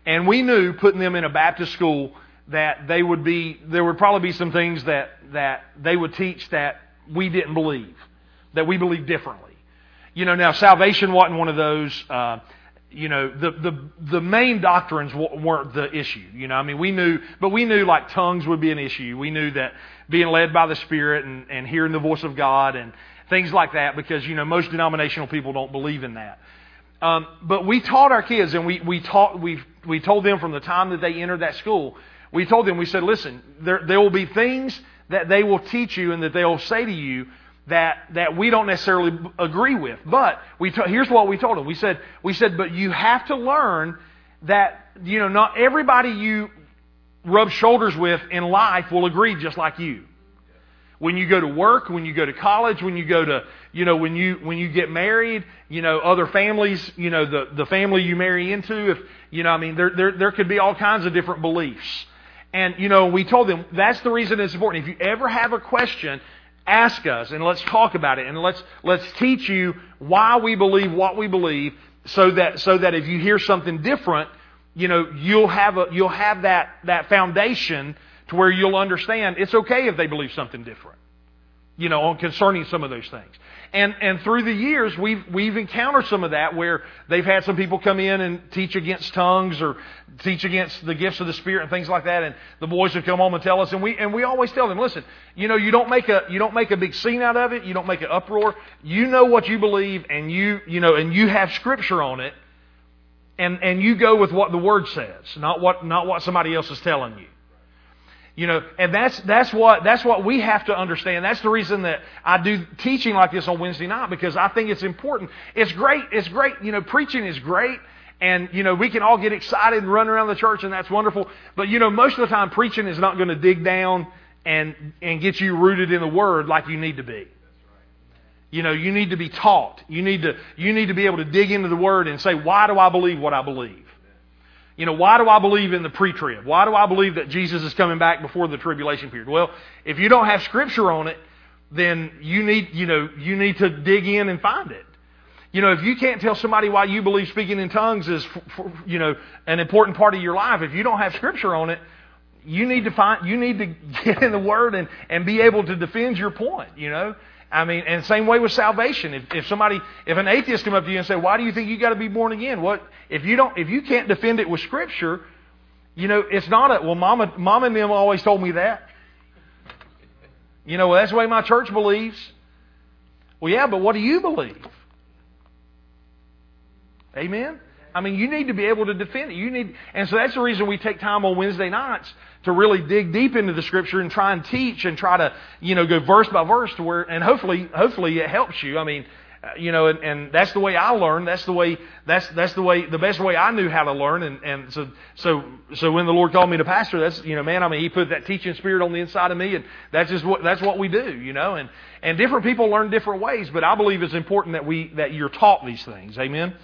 Speaker 1: and we knew putting them in a Baptist school that they would be there would probably be some things that that they would teach that we didn't believe that we believe differently. You know, now salvation wasn't one of those. Uh, you know, the, the, the main doctrines weren't the issue. You know, I mean, we knew, but we knew like tongues would be an issue. We knew that being led by the Spirit and, and hearing the voice of God and things like that because, you know, most denominational people don't believe in that. Um, but we taught our kids and we, we taught, we, we told them from the time that they entered that school, we told them, we said, listen, there, there will be things that they will teach you and that they'll say to you that, that we don't necessarily agree with. But we t- here's what we told them. We said, we said, but you have to learn that, you know, not everybody you rub shoulders with in life will agree just like you. when you go to work, when you go to college, when you go to, you know, when you, when you get married, you know, other families, you know, the, the family you marry into, if, you know, I mean, there, there, there could be all kinds of different beliefs. And, you know, we told them that's the reason it's important. If you ever have a question, ask us and let's talk about it and let's, let's teach you why we believe what we believe so that, so that if you hear something different, you know, you'll have a, you'll have that, that foundation to where you'll understand it's okay if they believe something different. You know, on concerning some of those things. And, and through the years, we've, we've encountered some of that where they've had some people come in and teach against tongues or teach against the gifts of the Spirit and things like that. And the boys would come home and tell us. And we, and we always tell them, listen, you know, you don't make a, you don't make a big scene out of it. You don't make an uproar. You know what you believe and you, you know, and you have scripture on it. And, and you go with what the Word says, not what, not what somebody else is telling you. You know, and that's, that's what, that's what we have to understand. That's the reason that I do teaching like this on Wednesday night because I think it's important. It's great. It's great. You know, preaching is great. And, you know, we can all get excited and run around the church and that's wonderful. But, you know, most of the time preaching is not going to dig down and, and get you rooted in the Word like you need to be. You know, you need to be taught. You need to, you need to be able to dig into the Word and say, why do I believe what I believe? You know, why do I believe in the pre-trib? Why do I believe that Jesus is coming back before the tribulation period? Well, if you don't have scripture on it, then you need, you know, you need to dig in and find it. You know, if you can't tell somebody why you believe speaking in tongues is, you know, an important part of your life, if you don't have scripture on it, you need to find, you need to *laughs* get in the Word and, and be able to defend your point, you know. I mean, and same way with salvation. If, if somebody, if an atheist come up to you and say, "Why do you think you got to be born again?" What if you don't? If you can't defend it with Scripture, you know, it's not a well. Mama, mom and them always told me that. You know, well, that's the way my church believes. Well, yeah, but what do you believe? Amen. I mean, you need to be able to defend it. You need, and so that's the reason we take time on Wednesday nights to really dig deep into the scripture and try and teach and try to, you know, go verse by verse to where, and hopefully, hopefully it helps you. I mean, uh, you know, and, and that's the way I learned. That's the way, that's, that's the way, the best way I knew how to learn. And, and so, so, so when the Lord called me to pastor, that's, you know, man, I mean, He put that teaching spirit on the inside of me and that's just what, that's what we do, you know, and, and different people learn different ways, but I believe it's important that we, that you're taught these things. Amen.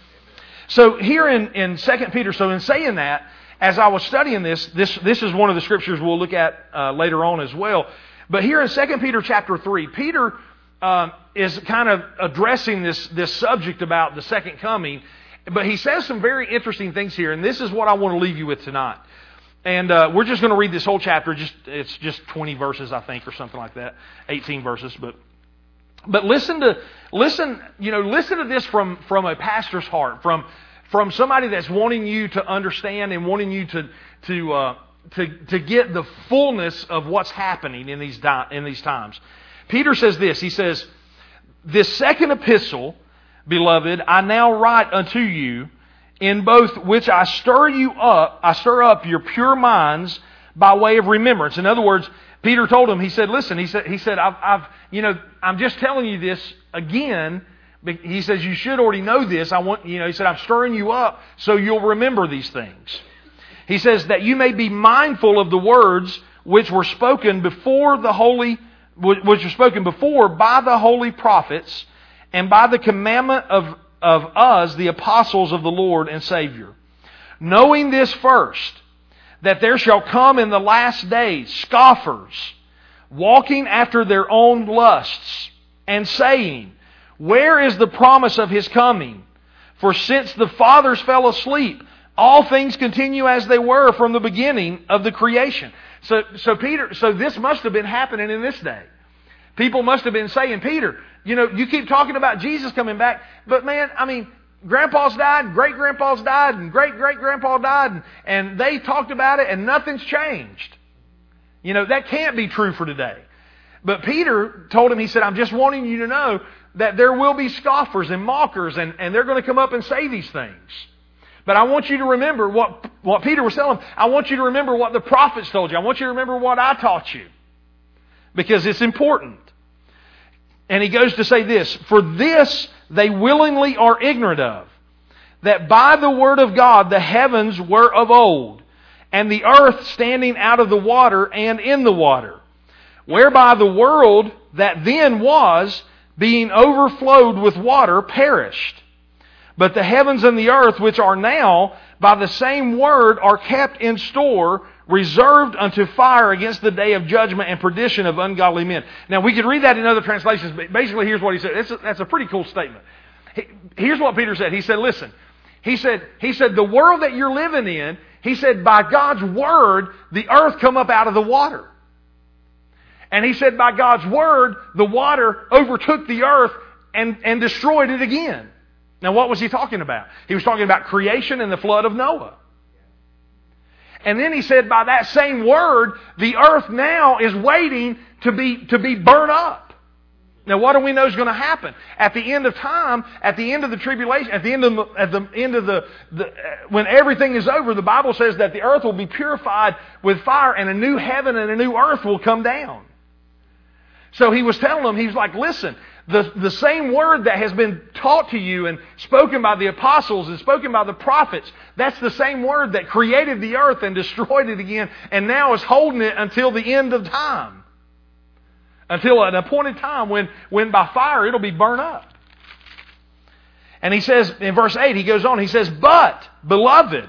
Speaker 1: So here in, in 2 Peter, so in saying that, as I was studying this, this, this is one of the scriptures we'll look at uh, later on as well. But here in 2 Peter chapter 3, Peter uh, is kind of addressing this, this subject about the second coming. But he says some very interesting things here, and this is what I want to leave you with tonight. And uh, we're just going to read this whole chapter. Just it's just 20 verses, I think, or something like that, 18 verses. But but listen to listen, you know, listen to this from from a pastor's heart, from from somebody that's wanting you to understand and wanting you to to uh, to to get the fullness of what's happening in these di- in these times. Peter says this. He says, "This second epistle, beloved, I now write unto you, in both which I stir you up, I stir up your pure minds by way of remembrance." In other words, Peter told him. He said, "Listen," he said, "He said, I've, I've you know, I'm just telling you this again." He says, You should already know this. I want, you know, he said, I'm stirring you up so you'll remember these things. He says, That you may be mindful of the words which were spoken before the holy, which were spoken before by the holy prophets and by the commandment of, of us, the apostles of the Lord and Savior. Knowing this first, that there shall come in the last days scoffers, walking after their own lusts, and saying, where is the promise of his coming? For since the fathers fell asleep, all things continue as they were from the beginning of the creation. So, so Peter, so this must have been happening in this day. People must have been saying, Peter, you know, you keep talking about Jesus coming back, but man, I mean, grandpa's died, great grandpa's died, and great great grandpa died, and, and they talked about it, and nothing's changed. You know, that can't be true for today. But Peter told him, he said, I'm just wanting you to know that there will be scoffers and mockers, and, and they're going to come up and say these things. But I want you to remember what, what Peter was telling. I want you to remember what the prophets told you. I want you to remember what I taught you. Because it's important. And he goes to say this For this they willingly are ignorant of, that by the word of God the heavens were of old, and the earth standing out of the water and in the water whereby the world that then was, being overflowed with water, perished. But the heavens and the earth, which are now, by the same word, are kept in store, reserved unto fire against the day of judgment and perdition of ungodly men. Now, we could read that in other translations, but basically, here's what he said. That's a, that's a pretty cool statement. Here's what Peter said. He said, Listen, he said, he said, the world that you're living in, he said, by God's word, the earth come up out of the water. And he said, by God's word, the water overtook the earth and, and destroyed it again. Now, what was he talking about? He was talking about creation and the flood of Noah. And then he said, by that same word, the earth now is waiting to be, to be burnt up. Now, what do we know is going to happen? At the end of time, at the end of the tribulation, at the end of the, at the end of the, the, uh, when everything is over, the Bible says that the earth will be purified with fire and a new heaven and a new earth will come down. So he was telling them, he's like, listen, the, the same word that has been taught to you and spoken by the apostles and spoken by the prophets, that's the same word that created the earth and destroyed it again and now is holding it until the end of time. Until an appointed time when, when by fire it'll be burned up. And he says in verse 8, he goes on, he says, But, beloved,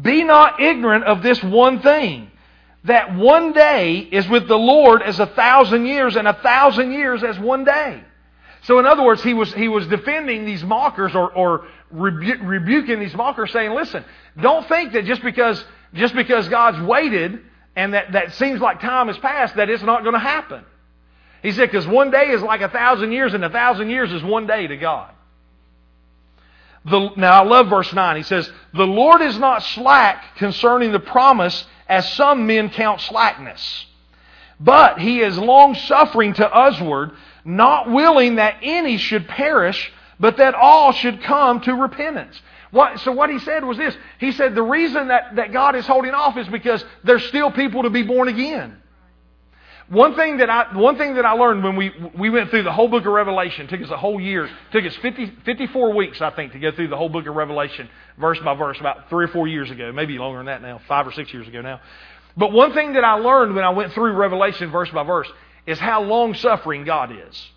Speaker 1: be not ignorant of this one thing, that one day is with the Lord as a thousand years, and a thousand years as one day. So, in other words, he was, he was defending these mockers or, or rebu- rebuking these mockers, saying, Listen, don't think that just because, just because God's waited and that, that seems like time has passed, that it's not going to happen. He said, because one day is like a thousand years, and a thousand years is one day to God. The, now, I love verse 9. He says, The Lord is not slack concerning the promise, as some men count slackness. But he is long suffering to usward, not willing that any should perish, but that all should come to repentance. What, so what he said was this. He said the reason that, that God is holding off is because there's still people to be born again. One thing that I, one thing that I learned when we, we went through the whole book of Revelation, took us a whole year, took us 50, 54 weeks, I think, to go through the whole book of Revelation, verse by verse, about three or four years ago, maybe longer than that now, five or six years ago now. But one thing that I learned when I went through Revelation verse by verse is how long suffering God is.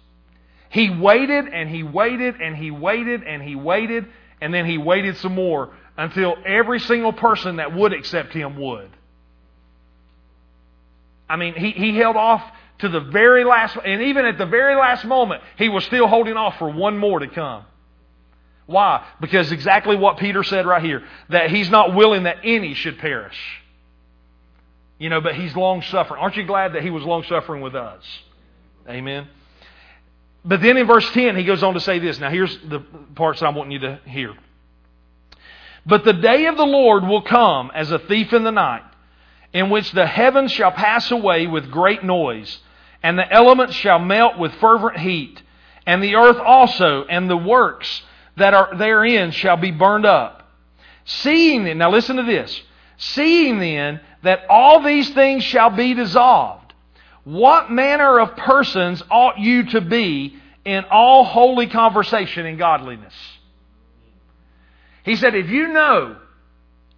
Speaker 1: He waited and he waited and he waited and he waited and then he waited some more until every single person that would accept him would. I mean, he, he held off to the very last, and even at the very last moment, he was still holding off for one more to come. Why? Because exactly what Peter said right here that he's not willing that any should perish. You know, but he's long suffering. Aren't you glad that he was long suffering with us? Amen. But then in verse 10, he goes on to say this. Now, here's the parts I want you to hear. But the day of the Lord will come as a thief in the night, in which the heavens shall pass away with great noise, and the elements shall melt with fervent heat, and the earth also, and the works that are therein shall be burned up. Seeing then, now listen to this, seeing then that all these things shall be dissolved, what manner of persons ought you to be in all holy conversation and godliness? He said, if you know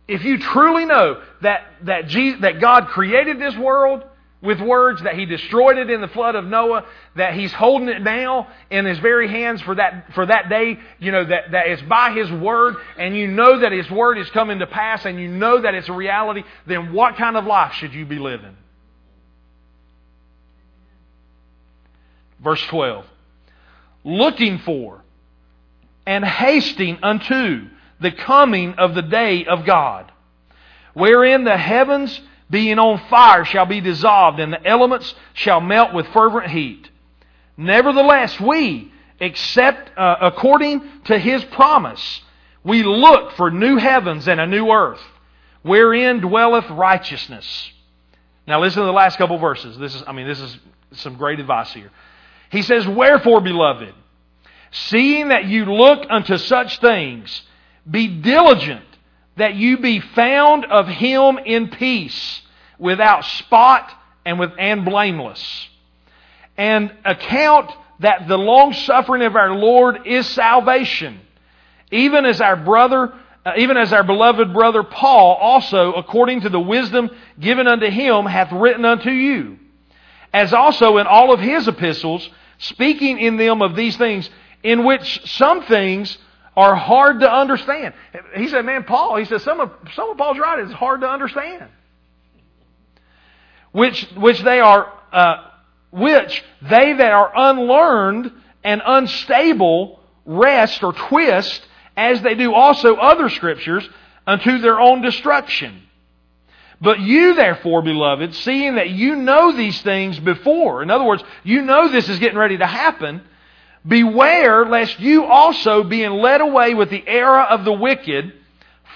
Speaker 1: if you truly know that, that, Jesus, that God created this world with words, that He destroyed it in the flood of Noah, that He's holding it now in His very hands for that, for that day, you know, that, that it's by His word, and you know that His word is coming to pass, and you know that it's a reality, then what kind of life should you be living? Verse 12. Looking for and hasting unto the coming of the day of God, wherein the heavens being on fire shall be dissolved, and the elements shall melt with fervent heat. Nevertheless, we, except uh, according to his promise, we look for new heavens and a new earth, wherein dwelleth righteousness. Now listen to the last couple verses. This is, I mean, this is some great advice here. He says, Wherefore, beloved, seeing that you look unto such things, be diligent that you be found of him in peace, without spot and with and blameless. And account that the long suffering of our Lord is salvation, even as our brother, uh, even as our beloved brother Paul also, according to the wisdom given unto him, hath written unto you as also in all of his epistles, speaking in them of these things, in which some things are hard to understand. He said, man, Paul, he said, some of, some of Paul's writing is hard to understand. Which, which they are, uh, which they that are unlearned and unstable rest or twist, as they do also other scriptures, unto their own destruction. But you, therefore, beloved, seeing that you know these things before, in other words, you know this is getting ready to happen, beware lest you also, being led away with the error of the wicked,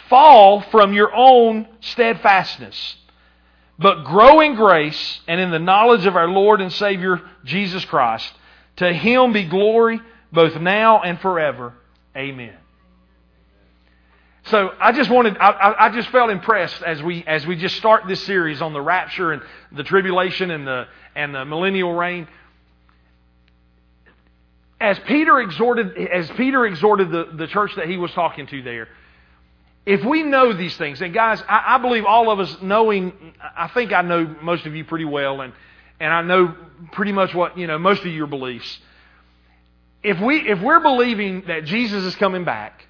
Speaker 1: fall from your own steadfastness. But grow in grace and in the knowledge of our Lord and Savior Jesus Christ. To him be glory both now and forever. Amen. So I just wanted, I, I, just felt impressed as we as we just start this series on the rapture and the tribulation and the and the millennial reign. As Peter exhorted, as Peter exhorted the, the church that he was talking to there, if we know these things, and guys, I, I believe all of us knowing, I think I know most of you pretty well, and and I know pretty much what you know most of your beliefs. If we if we're believing that Jesus is coming back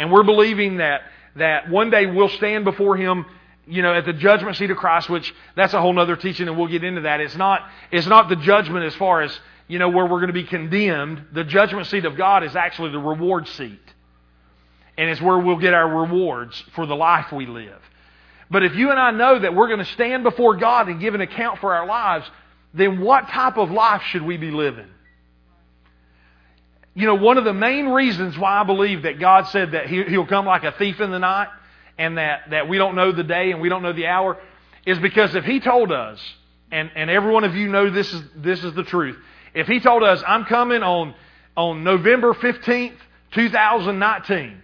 Speaker 1: and we're believing that, that one day we'll stand before Him, you know, at the judgment seat of Christ, which that's a whole other teaching and we'll get into that. It's not, it's not the judgment as far as, you know, where we're going to be condemned. The judgment seat of God is actually the reward seat. And it's where we'll get our rewards for the life we live. But if you and I know that we're going to stand before God and give an account for our lives, then what type of life should we be living? You know, one of the main reasons why I believe that God said that He'll come like a thief in the night and that, that we don't know the day and we don't know the hour is because if He told us, and, and every one of you know this is, this is the truth, if He told us, I'm coming on, on November 15th, 2019,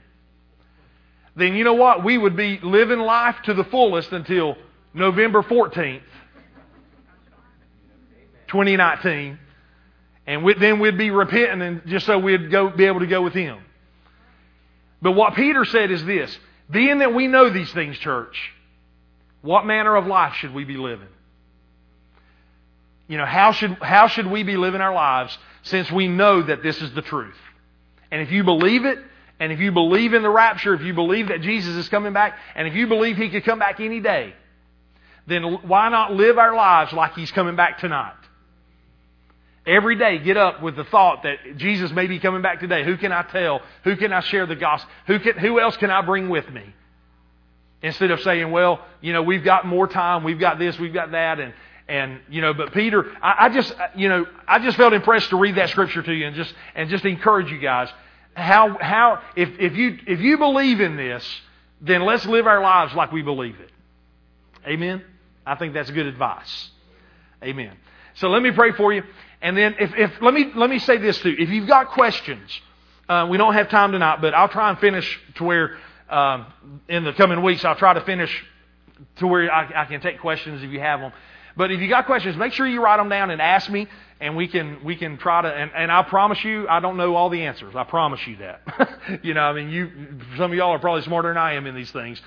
Speaker 1: then you know what? We would be living life to the fullest until November 14th, 2019 and we, then we'd be repenting and just so we'd go, be able to go with Him. But what Peter said is this being that we know these things, church, what manner of life should we be living? You know, how should, how should we be living our lives since we know that this is the truth? And if you believe it, and if you believe in the rapture, if you believe that Jesus is coming back, and if you believe He could come back any day, then why not live our lives like He's coming back tonight? Every day, get up with the thought that Jesus may be coming back today. Who can I tell? Who can I share the gospel? Who, can, who else can I bring with me? Instead of saying, well, you know, we've got more time, we've got this, we've got that, and, and you know, but Peter, I, I just, you know, I just felt impressed to read that scripture to you and just, and just encourage you guys. How, how, if, if you, if you believe in this, then let's live our lives like we believe it. Amen? I think that's good advice. Amen. So let me pray for you. And then, if, if let me let me say this too: if you've got questions, uh, we don't have time tonight, but I'll try and finish to where um, in the coming weeks I'll try to finish to where I, I can take questions if you have them. But if you got questions, make sure you write them down and ask me, and we can we can try to. And, and I promise you, I don't know all the answers. I promise you that. *laughs* you know, I mean, you some of y'all are probably smarter than I am in these things.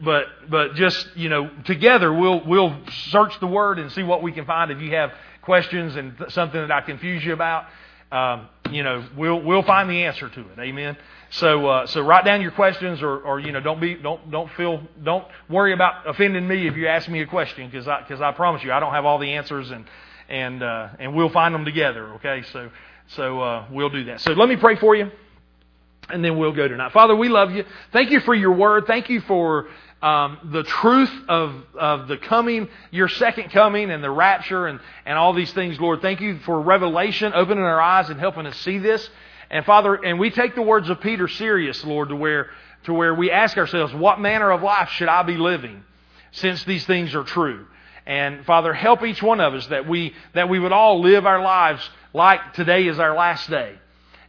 Speaker 1: But but just you know, together we'll we'll search the Word and see what we can find. If you have questions and th- something that I confuse you about, um, you know, we'll we'll find the answer to it. Amen. So uh, so write down your questions, or, or you know, don't be don't don't feel don't worry about offending me if you ask me a question, because I because I promise you I don't have all the answers, and and uh, and we'll find them together. Okay, so so uh, we'll do that. So let me pray for you. And then we'll go tonight. Father, we love you. Thank you for your word. Thank you for um, the truth of, of the coming, your second coming and the rapture and, and all these things, Lord. Thank you for revelation, opening our eyes and helping us see this. And Father, and we take the words of Peter serious, Lord, to where, to where we ask ourselves, what manner of life should I be living since these things are true? And Father, help each one of us that we, that we would all live our lives like today is our last day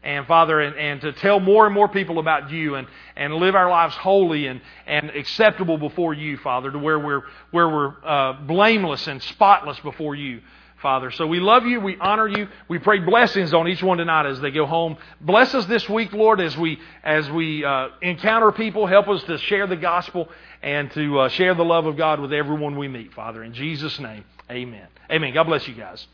Speaker 1: and Father, and, and to tell more and more people about you and, and live our lives holy and, and acceptable before you, Father, to where we're, where we're uh, blameless and spotless before you. Father. So we love you. We honor you. We pray blessings on each one tonight as they go home. Bless us this week, Lord, as we as we uh, encounter people. Help us to share the gospel and to uh, share the love of God with everyone we meet, Father. In Jesus' name, Amen. Amen. God bless you guys.